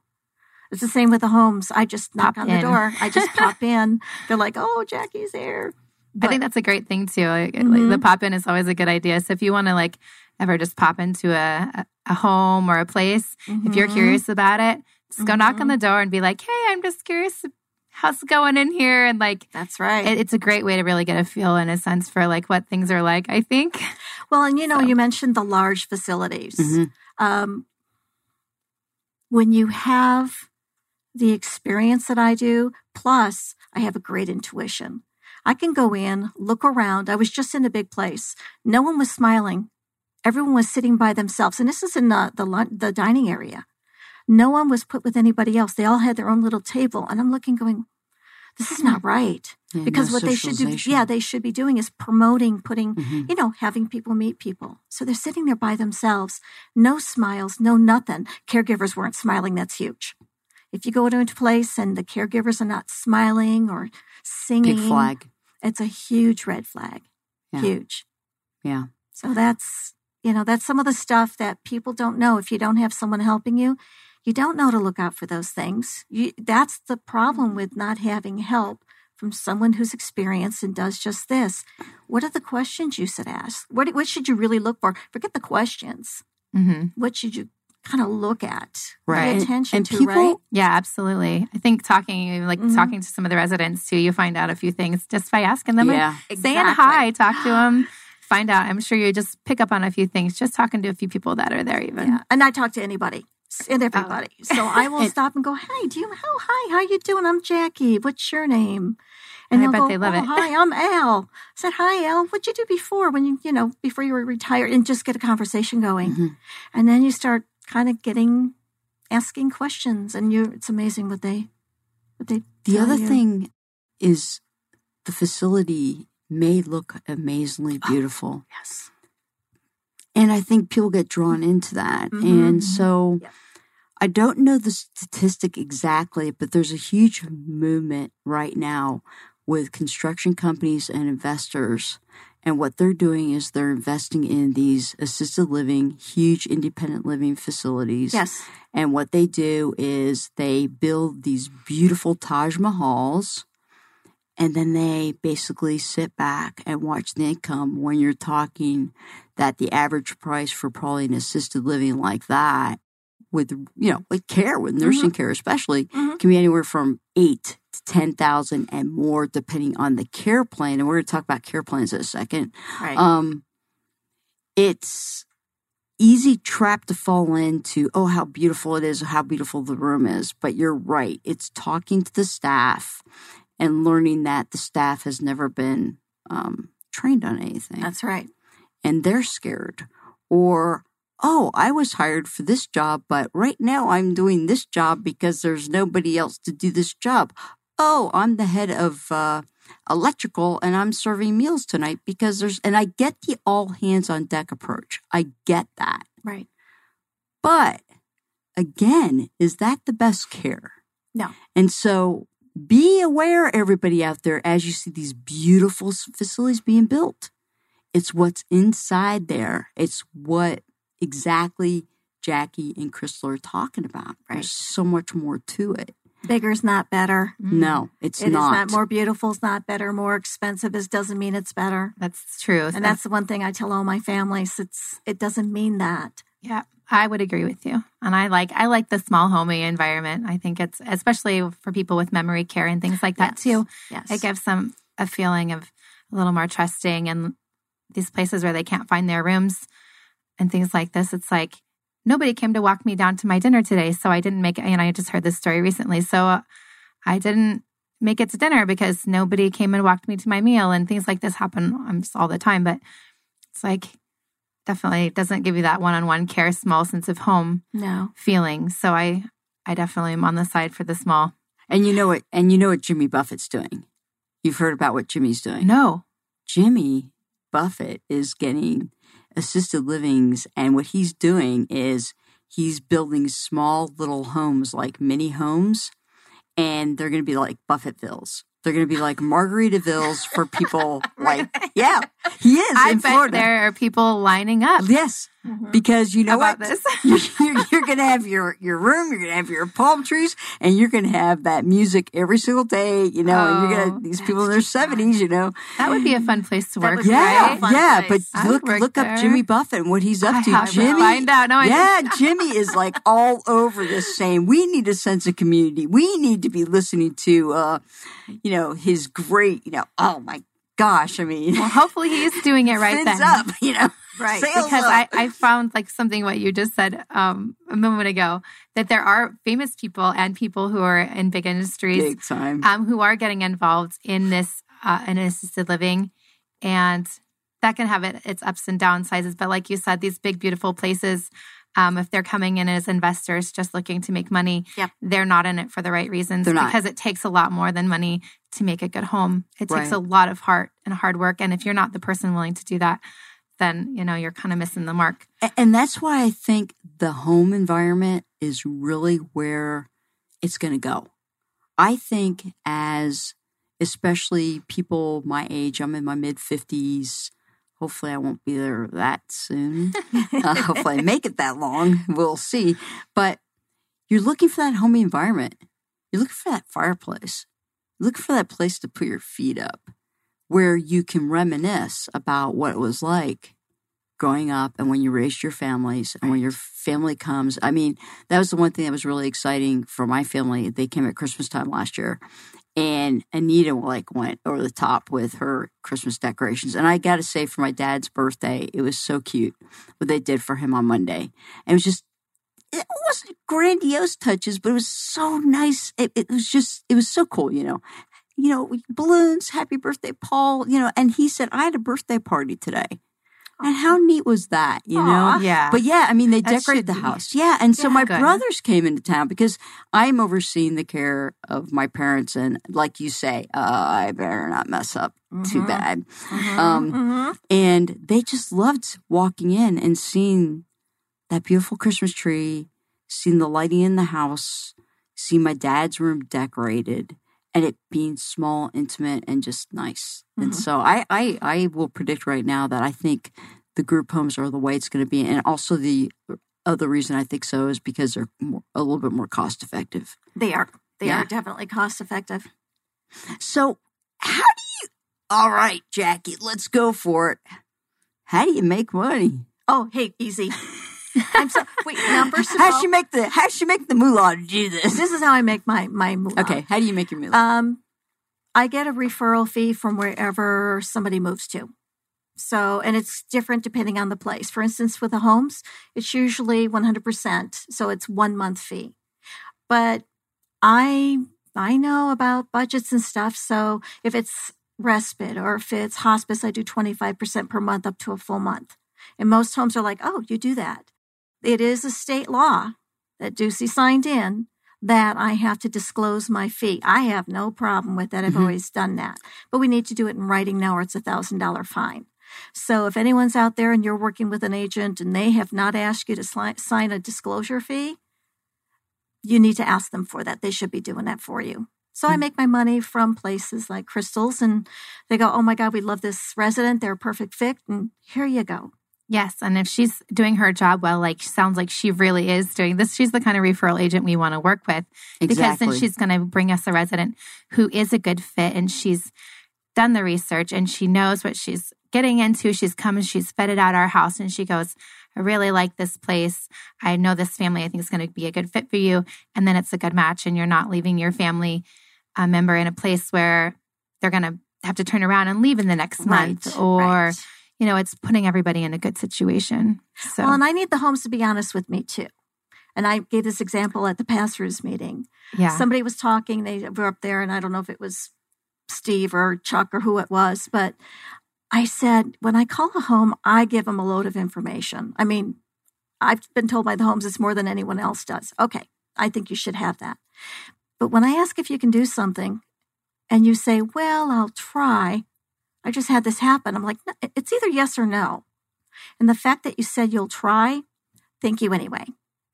It's the same with the homes. I just knock pop on in. the door. I just pop in. They're like, oh, Jackie's there. But, I think that's a great thing too. Like, mm-hmm. the pop in is always a good idea. So if you want to like ever just pop into a, a home or a place, mm-hmm. if you're mm-hmm. curious about it, just go mm-hmm. knock on mm-hmm. the door and be like, "Hey, I'm just curious how's it going in here?" And like, that's right. It, it's a great way to really get a feel and a sense for like what things are like. I think. Well, and you know, so. you mentioned the large facilities. Mm-hmm. Um, when you have the experience that I do, plus I have a great intuition. I can go in, look around. I was just in a big place. No one was smiling. Everyone was sitting by themselves, and this is in the the, the dining area. No one was put with anybody else. They all had their own little table. And I'm looking, going, this is not right. Yeah, because no what they should do, yeah, they should be doing is promoting, putting, mm-hmm. you know, having people meet people. So they're sitting there by themselves, no smiles, no nothing. Caregivers weren't smiling. That's huge. If you go to a place and the caregivers are not smiling or singing, Big flag. It's a huge red flag. Yeah. Huge. Yeah. So that's, you know, that's some of the stuff that people don't know. If you don't have someone helping you, you don't know to look out for those things. You, that's the problem with not having help from someone who's experienced and does just this. What are the questions you should ask? What, what should you really look for? Forget the questions. Mm-hmm. What should you kind of look at, right? Pay attention and, to, people, right? Yeah, absolutely. I think talking, like mm-hmm. talking to some of the residents too, you find out a few things just by asking them, yeah, exactly. saying hi, talk to them. Find out. I'm sure you just pick up on a few things just talking to a few people that are there, even. Yeah. And I talk to anybody and everybody. Oh. So I will stop and go, "Hey, do you? Oh, hi. How you doing? I'm Jackie. What's your name?" And, I bet go, they love oh, it. Hi, I'm Al. I said, "Hi, Al. What'd you do before when you, you know, before you were retired?" And just get a conversation going, mm-hmm. and then you start kind of getting asking questions, and you. It's amazing what they, what they. The other you. thing is, the facility may look amazingly oh, beautiful. Oh, yes. And I think people get drawn into that. Mm-hmm. And so I don't know the statistic exactly, but there's a huge movement right now with construction companies and investors And what they're doing is they're investing in these assisted living, huge independent living facilities. Yes. And what they do is they build these beautiful Taj Mahals and then they basically sit back and watch the income when you're talking that the average price for probably an assisted living like that with you know with care with nursing care especially Mhm. can be anywhere from eight to ten thousand and more depending on the care plan and we're going to talk about care plans in a second Right. um, it's easy trap to fall into. Oh, how beautiful it is! How beautiful the room is. But you're right. It's talking to the staff and learning that the staff has never been um, trained on anything, That's right. and they're scared. Or oh, I was hired for this job, but right now I'm doing this job because there's nobody else to do this job. Oh, I'm the head of uh, electrical and I'm serving meals tonight because there's, and I get the all hands on deck approach. I get that. Right. But again, is that the best care? No. And so be aware, everybody out there, as you see these beautiful facilities being built. It's what's inside there. It's what exactly Jackie and Crystal are talking about. Right. There's so much more to it. Bigger's not better. Mm-hmm. No, it's It is not. not more beautiful. Is not better. More expensive is doesn't mean it's better. That's true. And that's the one thing I tell all my families. It's it doesn't mean that. Yeah, I would agree with you. And I like I like the small homey environment. I think it's especially for people with memory care and things like that Yes. too. Yes. It gives them a feeling of a little more trusting and these places where they can't find their rooms and things like this. It's like nobody came to walk me down to my dinner today, so I didn't make it. And I just heard this story recently, so uh, I didn't make it to dinner because nobody came and walked me to my meal, and things like this happen um, all the time. But it's like definitely doesn't give you that one-on-one care, small sense of home no. feeling. So I, I definitely am on the side for the small. and you know what? And you know what Jimmy Buffett's doing. You've heard about what Jimmy's doing. No, Jimmy Buffett is getting assisted livings, and what he's doing is he's building small little homes, like mini homes, and they're going to be like Buffettville's. They're going to be like Margaritavilles for people like, yeah, he is I in bet Florida. there are people lining up. Yes, Mhm. because you know about what? this. you're, you're, you're going to have your, your room, you're going to have your palm trees, and you're going to have that music every single day, you know, and you're going Oh, to, these people in their 70s, you know. that would be a fun place to work. would be Yeah, a fun yeah, but. I would look work look up. Jimmy Buffett and what he's up I to. Jimmy, find out. No, yeah, Jimmy is like all over this saying we need a sense of community. We need to be listening to, uh, you know, his great, you know, oh my gosh, I mean, Well, hopefully he's doing it right fins then. up, you know, Right. Sales because up. I, I found like something what you just said um, a moment ago that there are famous people and people who are in big industries big time. um, who are getting involved in this uh, in assisted living, and that can have it, its ups and downsides. But like you said, these big beautiful places, um, if they're coming in as investors just looking to make money, Yep. they're not in it for the right reasons They're not. because it takes a lot more than money to make a good home. It takes a lot of heart and hard work, and if you're not the person willing to do that, then you know you're kind of missing the mark. And that's why I think the home environment is really where it's going to go. I think as especially people my age, I'm in my mid 50s. Hopefully, I won't be there that soon. Uh, hopefully, I make it that long. We'll see. But you're looking for that homey environment. You're looking for that fireplace. You're looking for that place to put your feet up where you can reminisce about what it was like growing up and when you raised your families and when your family comes. I mean, that was the one thing that was really exciting for my family. They came at Christmas time last year and Anita like went over the top with her Christmas decorations. And I got to say for my dad's birthday, it was so cute what they did for him on Monday. And it was just it wasn't grandiose touches, but it was so nice. It, it was just, it was so cool, you know. You know, balloons, happy birthday, Paul, you know, and he said, I had a birthday party today. And how neat was that, you know? Yeah, But yeah, I mean, they That decorated should the be. house. Yeah. And so my good. brothers came into town because I'm overseeing the care of my parents. And like you say, uh, I better not mess up too Mhm. bad. Mhm. Um, Mhm. And they just loved walking in and seeing that beautiful Christmas tree, seeing the lighting in the house, seeing my dad's room decorated. And it being small, intimate, and just nice. And Mhm. so I, I, I will predict right now that I think the group homes are the way it's going to be. And also the other reason I think so is because they're more, a little bit more cost effective. They are. They Yeah. are definitely cost effective. So how do you? All right, Jackie, let's go for it. How do you make money? Oh, hey, easy. I'm so wait. Now, first of How all, she make the? How she make the moolah to do this? this is how I make my my moolah. Okay, how do you make your moolah? Um, I get a referral fee from wherever somebody moves to. So, and it's different depending on the place. For instance, with the homes, it's usually 100%. So it's one month fee. But I, I know about budgets and stuff. So if it's respite or if it's hospice, I do 25% per month up to a full month. And most homes are like, oh, you do that. It is a state law that Ducey signed in that I have to disclose my fee. I have no problem with that. I've Mhm. always done that. But we need to do it in writing now or it's a thousand dollar fine. So if anyone's out there and you're working with an agent and they have not asked you to sli- sign a disclosure fee, you need to ask them for that. They should be doing that for you. So I Mm. make my money from places like Crystals and they go, Oh my God, we love this resident. They're a perfect fit. And here you go. Yes. And if she's doing her job well, like sounds like she really is doing this, she's the kind of referral agent we want to work with. Because then she's going to bring us a resident who is a good fit and she's done the research and she knows what she's getting into. She's come and she's vetted out our house and she goes, I really like this place. I know this family. I think it's going to be a good fit for you. And then it's a good match and you're not leaving your family uh, member in a place where they're going to have to turn around and leave in the next month or, right. You know, it's putting everybody in a good situation. So, Well, and I need the homes to be honest with me too. And I gave this example at the pass-throughs meeting. yeah. Somebody was talking, they were up there, and I don't know if it was Steve or Chuck or who it was, but I said, when I call a home, I give them a load of information. I mean, I've been told by the homes it's more than anyone else does. Okay, I think you should have that. But when I ask if you can do something and you say, well, I'll try, I just had this happen. I'm like, it's either yes or no. And the fact that you said you'll try, thank you anyway.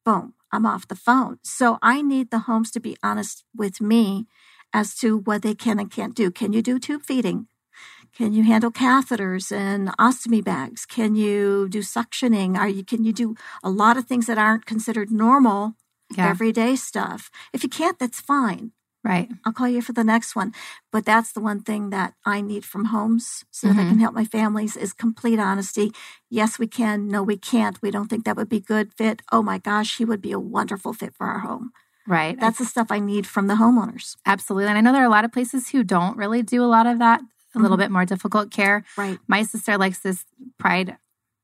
Boom, I'm off the phone. So I need the homes to be honest with me as to what they can and can't do. Can you do tube feeding? Can you handle catheters and ostomy bags? Can you do suctioning? Are you can you do a lot of things that aren't considered normal yeah. everyday stuff? If you can't, that's fine. Right. I'll call you for the next one. But that's the one thing that I need from homes so that I can help my families is complete honesty. Yes, we can. No, we can't. We don't think that would be good fit. Oh my gosh, he would be a wonderful fit for our home. Right. That's the stuff I need from the homeowners. Absolutely. And I know there are a lot of places who don't really do a lot of that, a little Mhm. bit more difficult care. Right. My sister likes this pride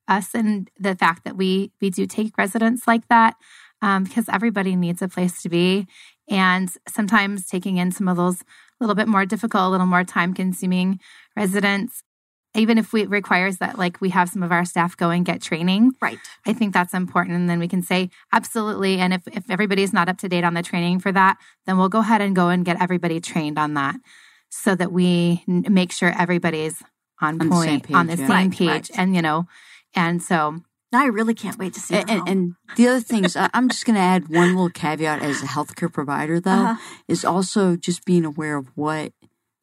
us in the fact that we we do take residents like that um, because everybody needs a place to be. And sometimes taking in some of those a little bit more difficult, a little more time consuming residents, even if we, it requires that like we have some of our staff go and get training, Right. I think that's important. And then we can say, absolutely. And if, if everybody's not up to date on the training for that, then we'll go ahead and go and get everybody trained on that so that we n- make sure everybody's on, On the same point, on the page, same yeah. Right, page. right. And, you know, and so, I really can't wait to see and, and, and the other things, I'm just going to add one little caveat as a healthcare provider, though, Uh-huh. is also just being aware of what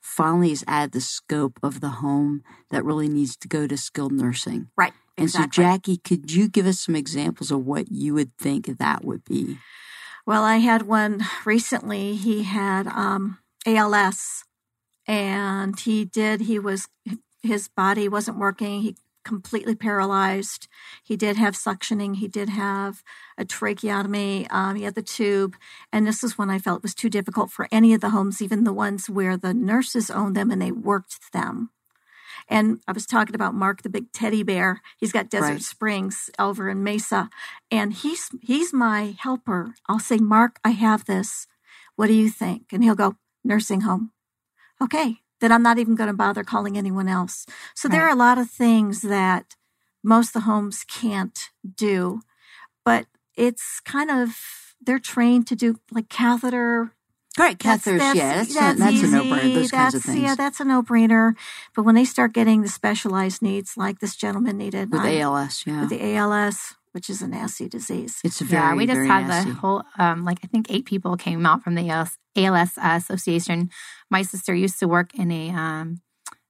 finally is at the scope of the home that really needs to go to skilled nursing. right. And Exactly. so, Jackie, could you give us some examples of what you would think that would be? Well, I had one recently. He had um, ALS, and he did. He was his body wasn't working. He completely paralyzed. He did have suctioning. He did have a tracheotomy. Um, he had the tube, and this is when I felt it was too difficult for any of the homes, even the ones where the nurses owned them and they worked them. And I was talking about Mark, the big teddy bear. He's got Desert Right. Springs over in Mesa, and he's he's my helper. I'll say, Mark, I have this. What do you think? And he'll go, nursing home. Okay, then I'm not even going to bother calling anyone else. So there are a lot of things that most of the homes can't do, but it's kind of they're trained to do like catheter Right, catheters, that's- yeah, that's, a, that's a no brainer. Those kinds of That's- things. Yeah, that's a no brainer. But when they start getting the specialized needs, like this gentleman needed with I- ALS, yeah. with the ALS, which is a nasty disease. It's very, yeah, we just very had nasty. the whole, um, like, I think eight people came out from the ALS, ALS uh, Association. My sister used to work in a, um,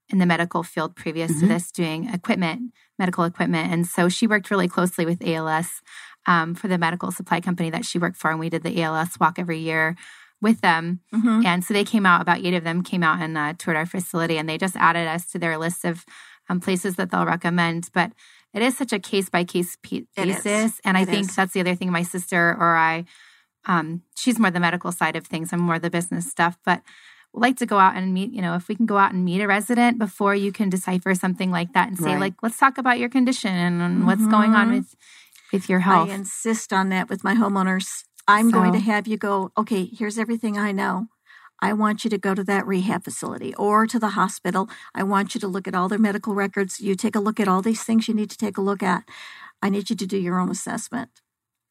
in the medical field previous to Mhm. this, doing equipment, medical equipment. And so she worked really closely with ALS um, for the medical supply company that she worked for. And we did the ALS walk every year with them. Mhm. And so they came out, about eight of them came out and uh, toured our facility, and they just added us to their list of um, places that they'll recommend. But it is such a case by case basis. And I It think is. that's the other thing my sister or I, um, she's more the medical side of things, I'm more the business stuff. But like to go out and meet, you know, if we can go out and meet a resident before you can decipher something like that and say, Right. like, let's talk about your condition and what's going on Mhm. with with your health. I insist on that with my homeowners. I'm going to have you go, okay, here's everything I know. I want you to go to that rehab facility or to the hospital. I want you to look at all their medical records. You take a look at all these things you need to take a look at. I need you to do your own assessment.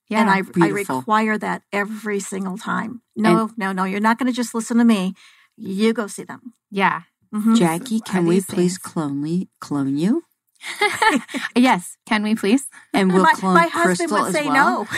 yeah. and I, I require that every single time. No, no, no. You're not going to just listen to me. You go see them. yeah. Mhm. Jackie, can we these please clone, le- clone you? yes. Can we please? And we'll my, clone my husband Crystal would say well. no.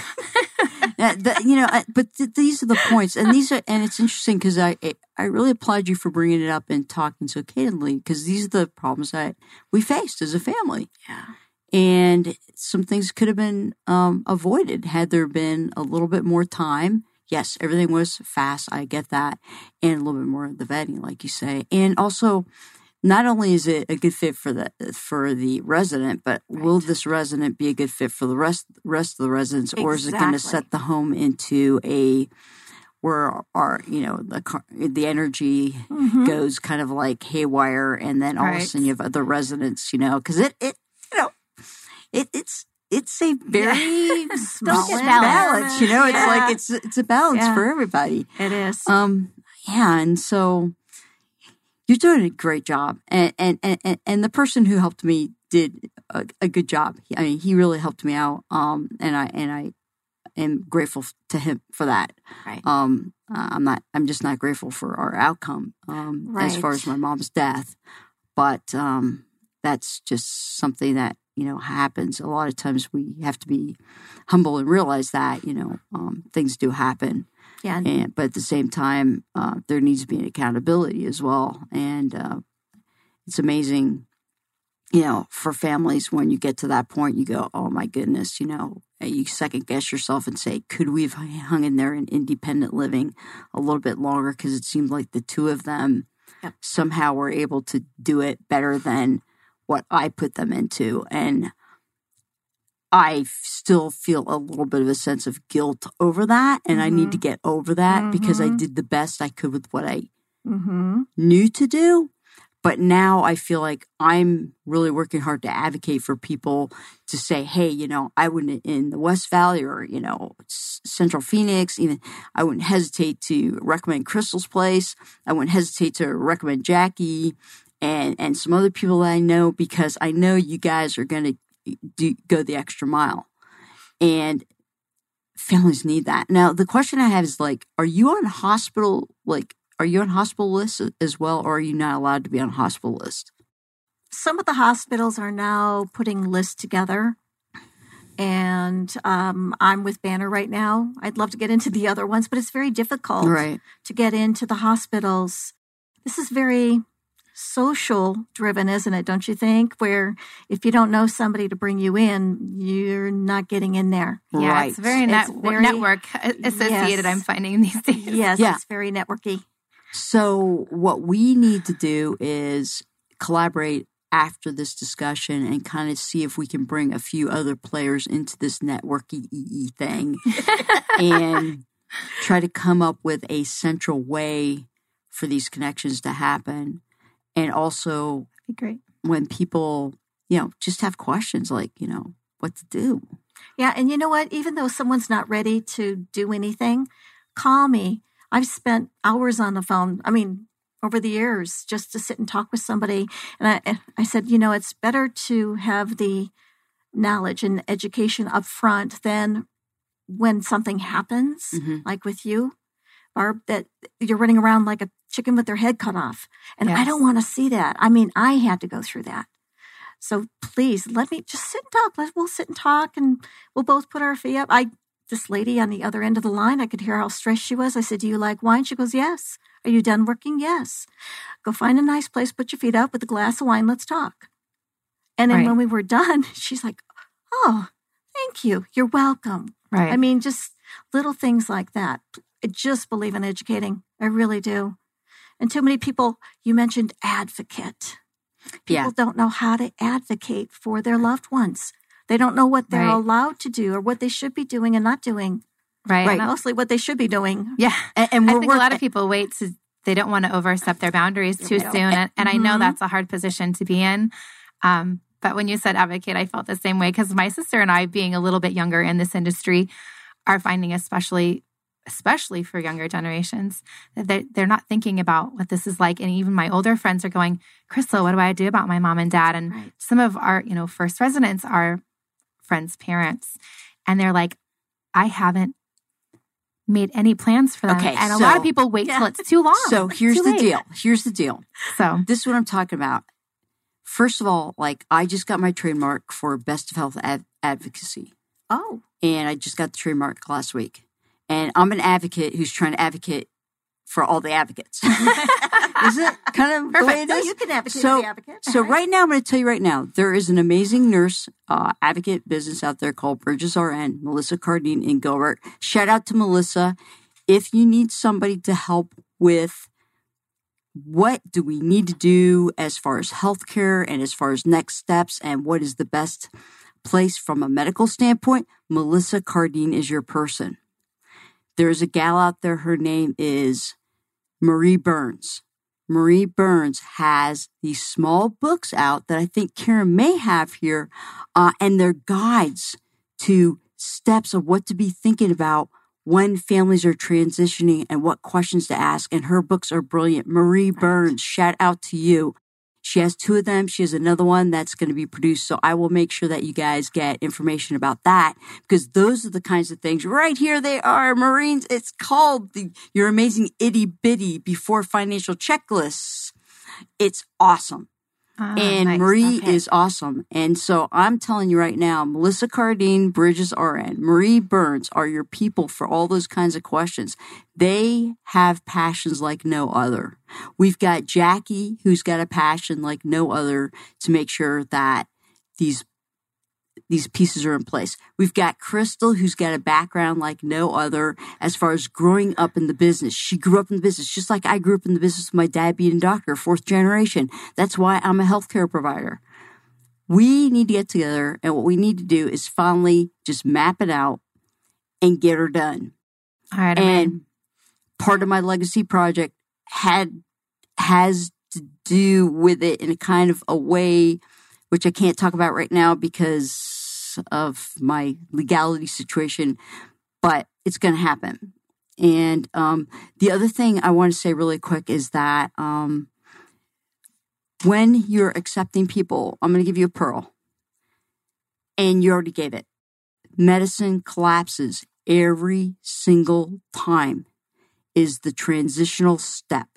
The- you know, but th- these are the points, and these are, and it's interesting because I, I- I really applaud you for bringing it up and talking so candidly because these are the problems that we faced as a family, Yeah. and some things could have been um, avoided had there been a little bit more time. Yes, everything was fast. I get that, and a little bit more of the vetting, like you say, and also. Not only is it a good fit for the for the resident, but will this resident be a good fit for the rest rest of the residents, or is it going to set the home into a where our you know the car- the energy Mhm. goes kind of like haywire, and then all of a sudden you have other residents, you know, because it it you know it it's it's a very small get balance, you know. It's Yeah. like it's it's a balance Yeah. for everybody. It is. Um, yeah, and so you're doing a great job, and and and, and the person who helped me did a, a good job. I mean, he really helped me out. Um, and I and I am grateful to him for that. right. Um, I'm not. I'm just not grateful for our outcome. Um, as far as my mom's death, but um, that's just something that you know happens. A lot of times we have to be humble and realize that you know um, things do happen yeah. and but at the same time uh, there needs to be an accountability as well and uh, it's amazing you know for families when you get to that point you go oh my goodness you know you second guess yourself and say could we have hung in there in independent living a little bit longer because it seemed like the two of them Yep. somehow were able to do it better than what i put them into and I still feel a little bit of a sense of guilt over that, and I need to get over that because I Mhm. did the best I could with what I Mm-hmm. knew to do. But now I feel like I'm really working hard to advocate for people to say, hey, you know, I wouldn't in the West Valley or, you know, Central Phoenix, even I wouldn't hesitate to recommend Crystal's Place. I wouldn't hesitate to recommend Jackie and, and some other people that I know because I know you guys are going to do, go the extra mile. And families need that. Now, the question I have is like, are you on hospital, like, are you on hospital lists as well, or are you not allowed to be on hospital list? Some of the hospitals are now putting lists together. And um, I'm with Banner right now. I'd love to get into the other ones, but it's very difficult Right. to get into the hospitals. This is very social driven, isn't it? Don't you think? Where if you don't know somebody to bring you in, you're not getting in there. Yeah, right. it's very, It's very- network associated. Yes. I'm finding these days. Yes, Yeah. it's very networky. So, what we need to do is collaborate after this discussion and kind of see if we can bring a few other players into this networky EE thing and try to come up with a central way for these connections to happen. And also, Be great. when people, you know, just have questions like, you know, what to do. Yeah, and you know what? Even though someone's not ready to do anything, call me. I've spent hours on the phone. I mean, over the years, just to sit and talk with somebody. And I, I said, you know, it's better to have the knowledge and education up front than when something happens, Mhm. like with you, Barb, that you're running around like a chicken with their head cut off. And I don't want to see that. I mean, I had to go through that. So please let me just sit and talk. Let, we'll sit and talk and we'll both put our feet up. I, this lady on the other end of the line, I could hear how stressed she was. I said, Do you like wine? She goes, Yes. Are you done working? Yes. Go find a nice place, put your feet up with a glass of wine. Let's talk. And then Right. when we were done, she's like, Oh, thank you. You're welcome. Right. I mean, just little things like that. I just believe in educating. I really do. And too many people, you mentioned advocate. Yeah. People don't know how to advocate for their loved ones. They don't know what they're Right. allowed to do or what they should be doing and not doing. right. Right. Mostly what they should be doing. Yeah. And, and I think a lot of people wait to they don't want to overstep their boundaries too soon, and, and I know Mhm. that's a hard position to be in. Um, but when you said advocate, I felt the same way because my sister and I, being a little bit younger in this industry, are finding especially especially for younger generations that they're, they're not thinking about what this is like and even my older friends are going crystal what do i do about my mom and dad and Right. some of our you know first residents are friends parents and they're like i haven't made any plans for them Okay, and a lot of people wait till it's too long So here's the late. deal. Here's the deal. so This is what I'm talking about. First of all, like I just got my trademark for Best of Health ad- Advocacy, Oh, and I just got the trademark last week. And I'm an advocate who's trying to advocate for all the advocates. is it kind of the way it is? you can advocate So- for the advocate. So right now, I'm going to tell you right now, there is an amazing nurse uh, advocate business out there called Bridges RN, Melissa Cardine in Gilbert. Shout out to Melissa. If you need somebody to help with what do we need to do as far as healthcare and as far as next steps and what is the best place from a medical standpoint, Melissa Cardine is your person. There's a gal out there, her name is Marie Burns. Marie Burns has these small books out that I think Karen may have here, uh, and they're guides to steps of what to be thinking about when families are transitioning and what questions to ask. And her books are brilliant. Marie Burns, shout out to you. She has two of them. She has another one that's going to be produced. So I will make sure that you guys get information about that because those are the kinds of things right here. They are Marines. It's called the Your Amazing Itty Bitty Before Financial Checklists. It's awesome. Ah, and nice. Marie Okay. is awesome. And so I'm telling you right now, Melissa Cardine, Bridges RN, Marie Burns are your people for all those kinds of questions. They have passions like no other. We've got Jackie, who's got a passion like no other to make sure that these these pieces are in place. We've got Crystal, who's got a background like no other as far as growing up in the business. She grew up in the business just like I grew up in the business with my dad being a doctor, fourth generation. That's why I'm a healthcare provider. We need to get together, and what we need to do is finally just map it out and get her done. all right. And part of my legacy project had has to do with it in a kind of a way which I can't talk about right now because of my legality situation, but it's going to happen. And um, the other thing I want to say really quick is that um, when you're accepting people, I'm going to give you a pearl, and you already gave it. Medicine collapses every single time is the transitional step.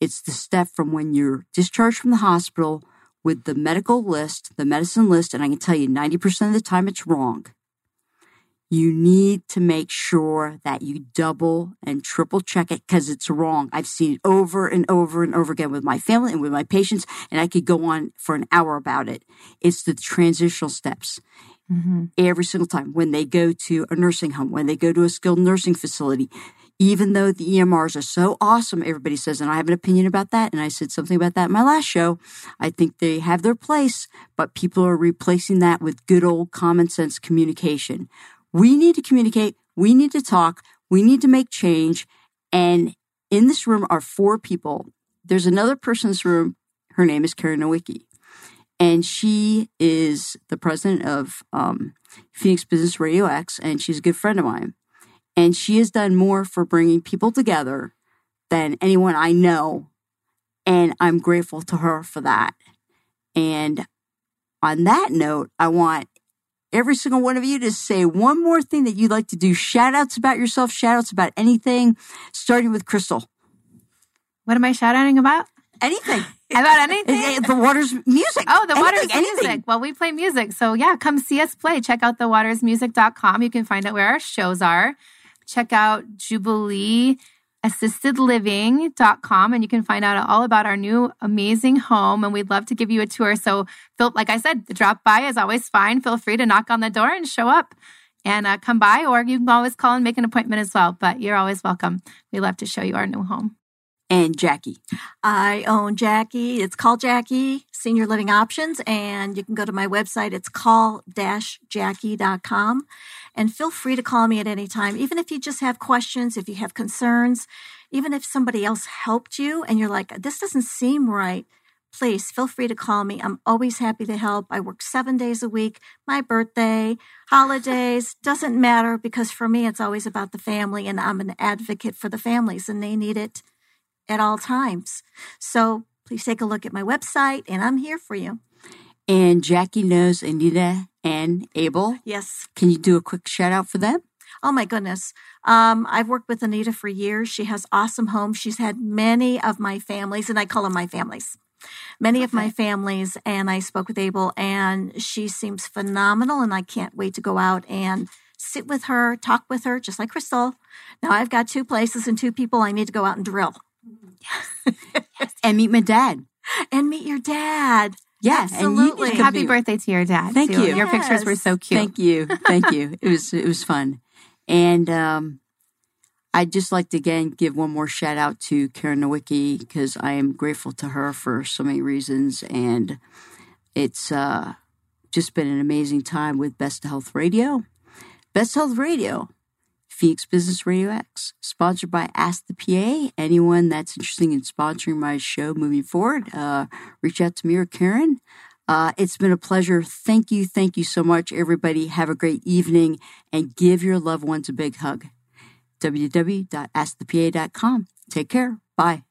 It's the step from when you're discharged from the hospital with the medical list, the medicine list, and I can tell you 90% of the time it's wrong. You need to make sure that you double and triple check it because it's wrong. I've seen it over and over and over again with my family and with my patients, and I could go on for an hour about it. It's the transitional steps Mhm. every single time when they go to a nursing home, when they go to a skilled nursing facility. Even though the EMRs are so awesome, everybody says, and I have an opinion about that, and I said something about that in my last show. I think they have their place, but people are replacing that with good old common sense communication. We need to communicate, we need to talk, we need to make change. And in this room are four people. There's another person in this room. Her name is Karen Nowicki and she is the president of um, Phoenix Business Radio X, and she's a good friend of mine. And she has done more for bringing people together than anyone I know, and I'm grateful to her for that. And on that note, I want every single one of you to say one more thing that you'd like to do. Shout outs about yourself, shout outs about anything, starting with Crystal. what am i shouting about Anything. About anything? The Waters music. Oh, the Waters Music. anything. Well, we play music. So, yeah, come see us play. Check out thewatersmusic.com. You can find out where our shows are. Check out Jubilee assistedliving.com and you can find out all about our new amazing home and we'd love to give you a tour. So feel like i said the drop by is always fine. Feel free to knock on the door and show up and uh, come by or you can always call and make an appointment as well but you're always welcome. We love to show you our new home And Jackie. I own Jackie. It's called Jackie Senior Living Options, and you can go to my website. It's call-jackie.com. And feel free to call me at any time, even if you just have questions, if you have concerns, even if somebody else helped you and you're like, this doesn't seem right. Please feel free to call me. I'm always happy to help. I work seven days a week, my birthday, holidays, doesn't matter because for me, it's always about the family and I'm an advocate for the families and they need it at all times. So please take a look at my website and I'm here for you. And Jackie knows Anita and Abel. Yes. Can you do a quick shout out for them? Oh my goodness. Um, I've worked with Anita for years. She has awesome homes. She's had many of my families, and I call them my families. Many of my families, and I spoke with Abel, and she seems phenomenal. And I can't wait to go out and sit with her, talk with her, just like Crystal. Now I've got two places and two people I need to go out and drill And meet my dad. and meet your dad. Yes, Absolutely. And you happy be- birthday to your dad Thank too. you. your pictures were so cute Thank you. Thank you. It was it was fun. And um I'd just like to again give one more shout out to Karen Nowicki because I am grateful to her for so many reasons and it's uh just been an amazing time with Best Health Radio. Best Health Radio, Phoenix Business Radio X, sponsored by Ask the PA. Anyone that's interested in sponsoring my show moving forward, uh, reach out to me or Karen. Uh, it's been a pleasure. Thank you. Thank you so much, everybody. Have a great evening and give your loved ones a big hug. www.askthepa.com. Take care. Bye.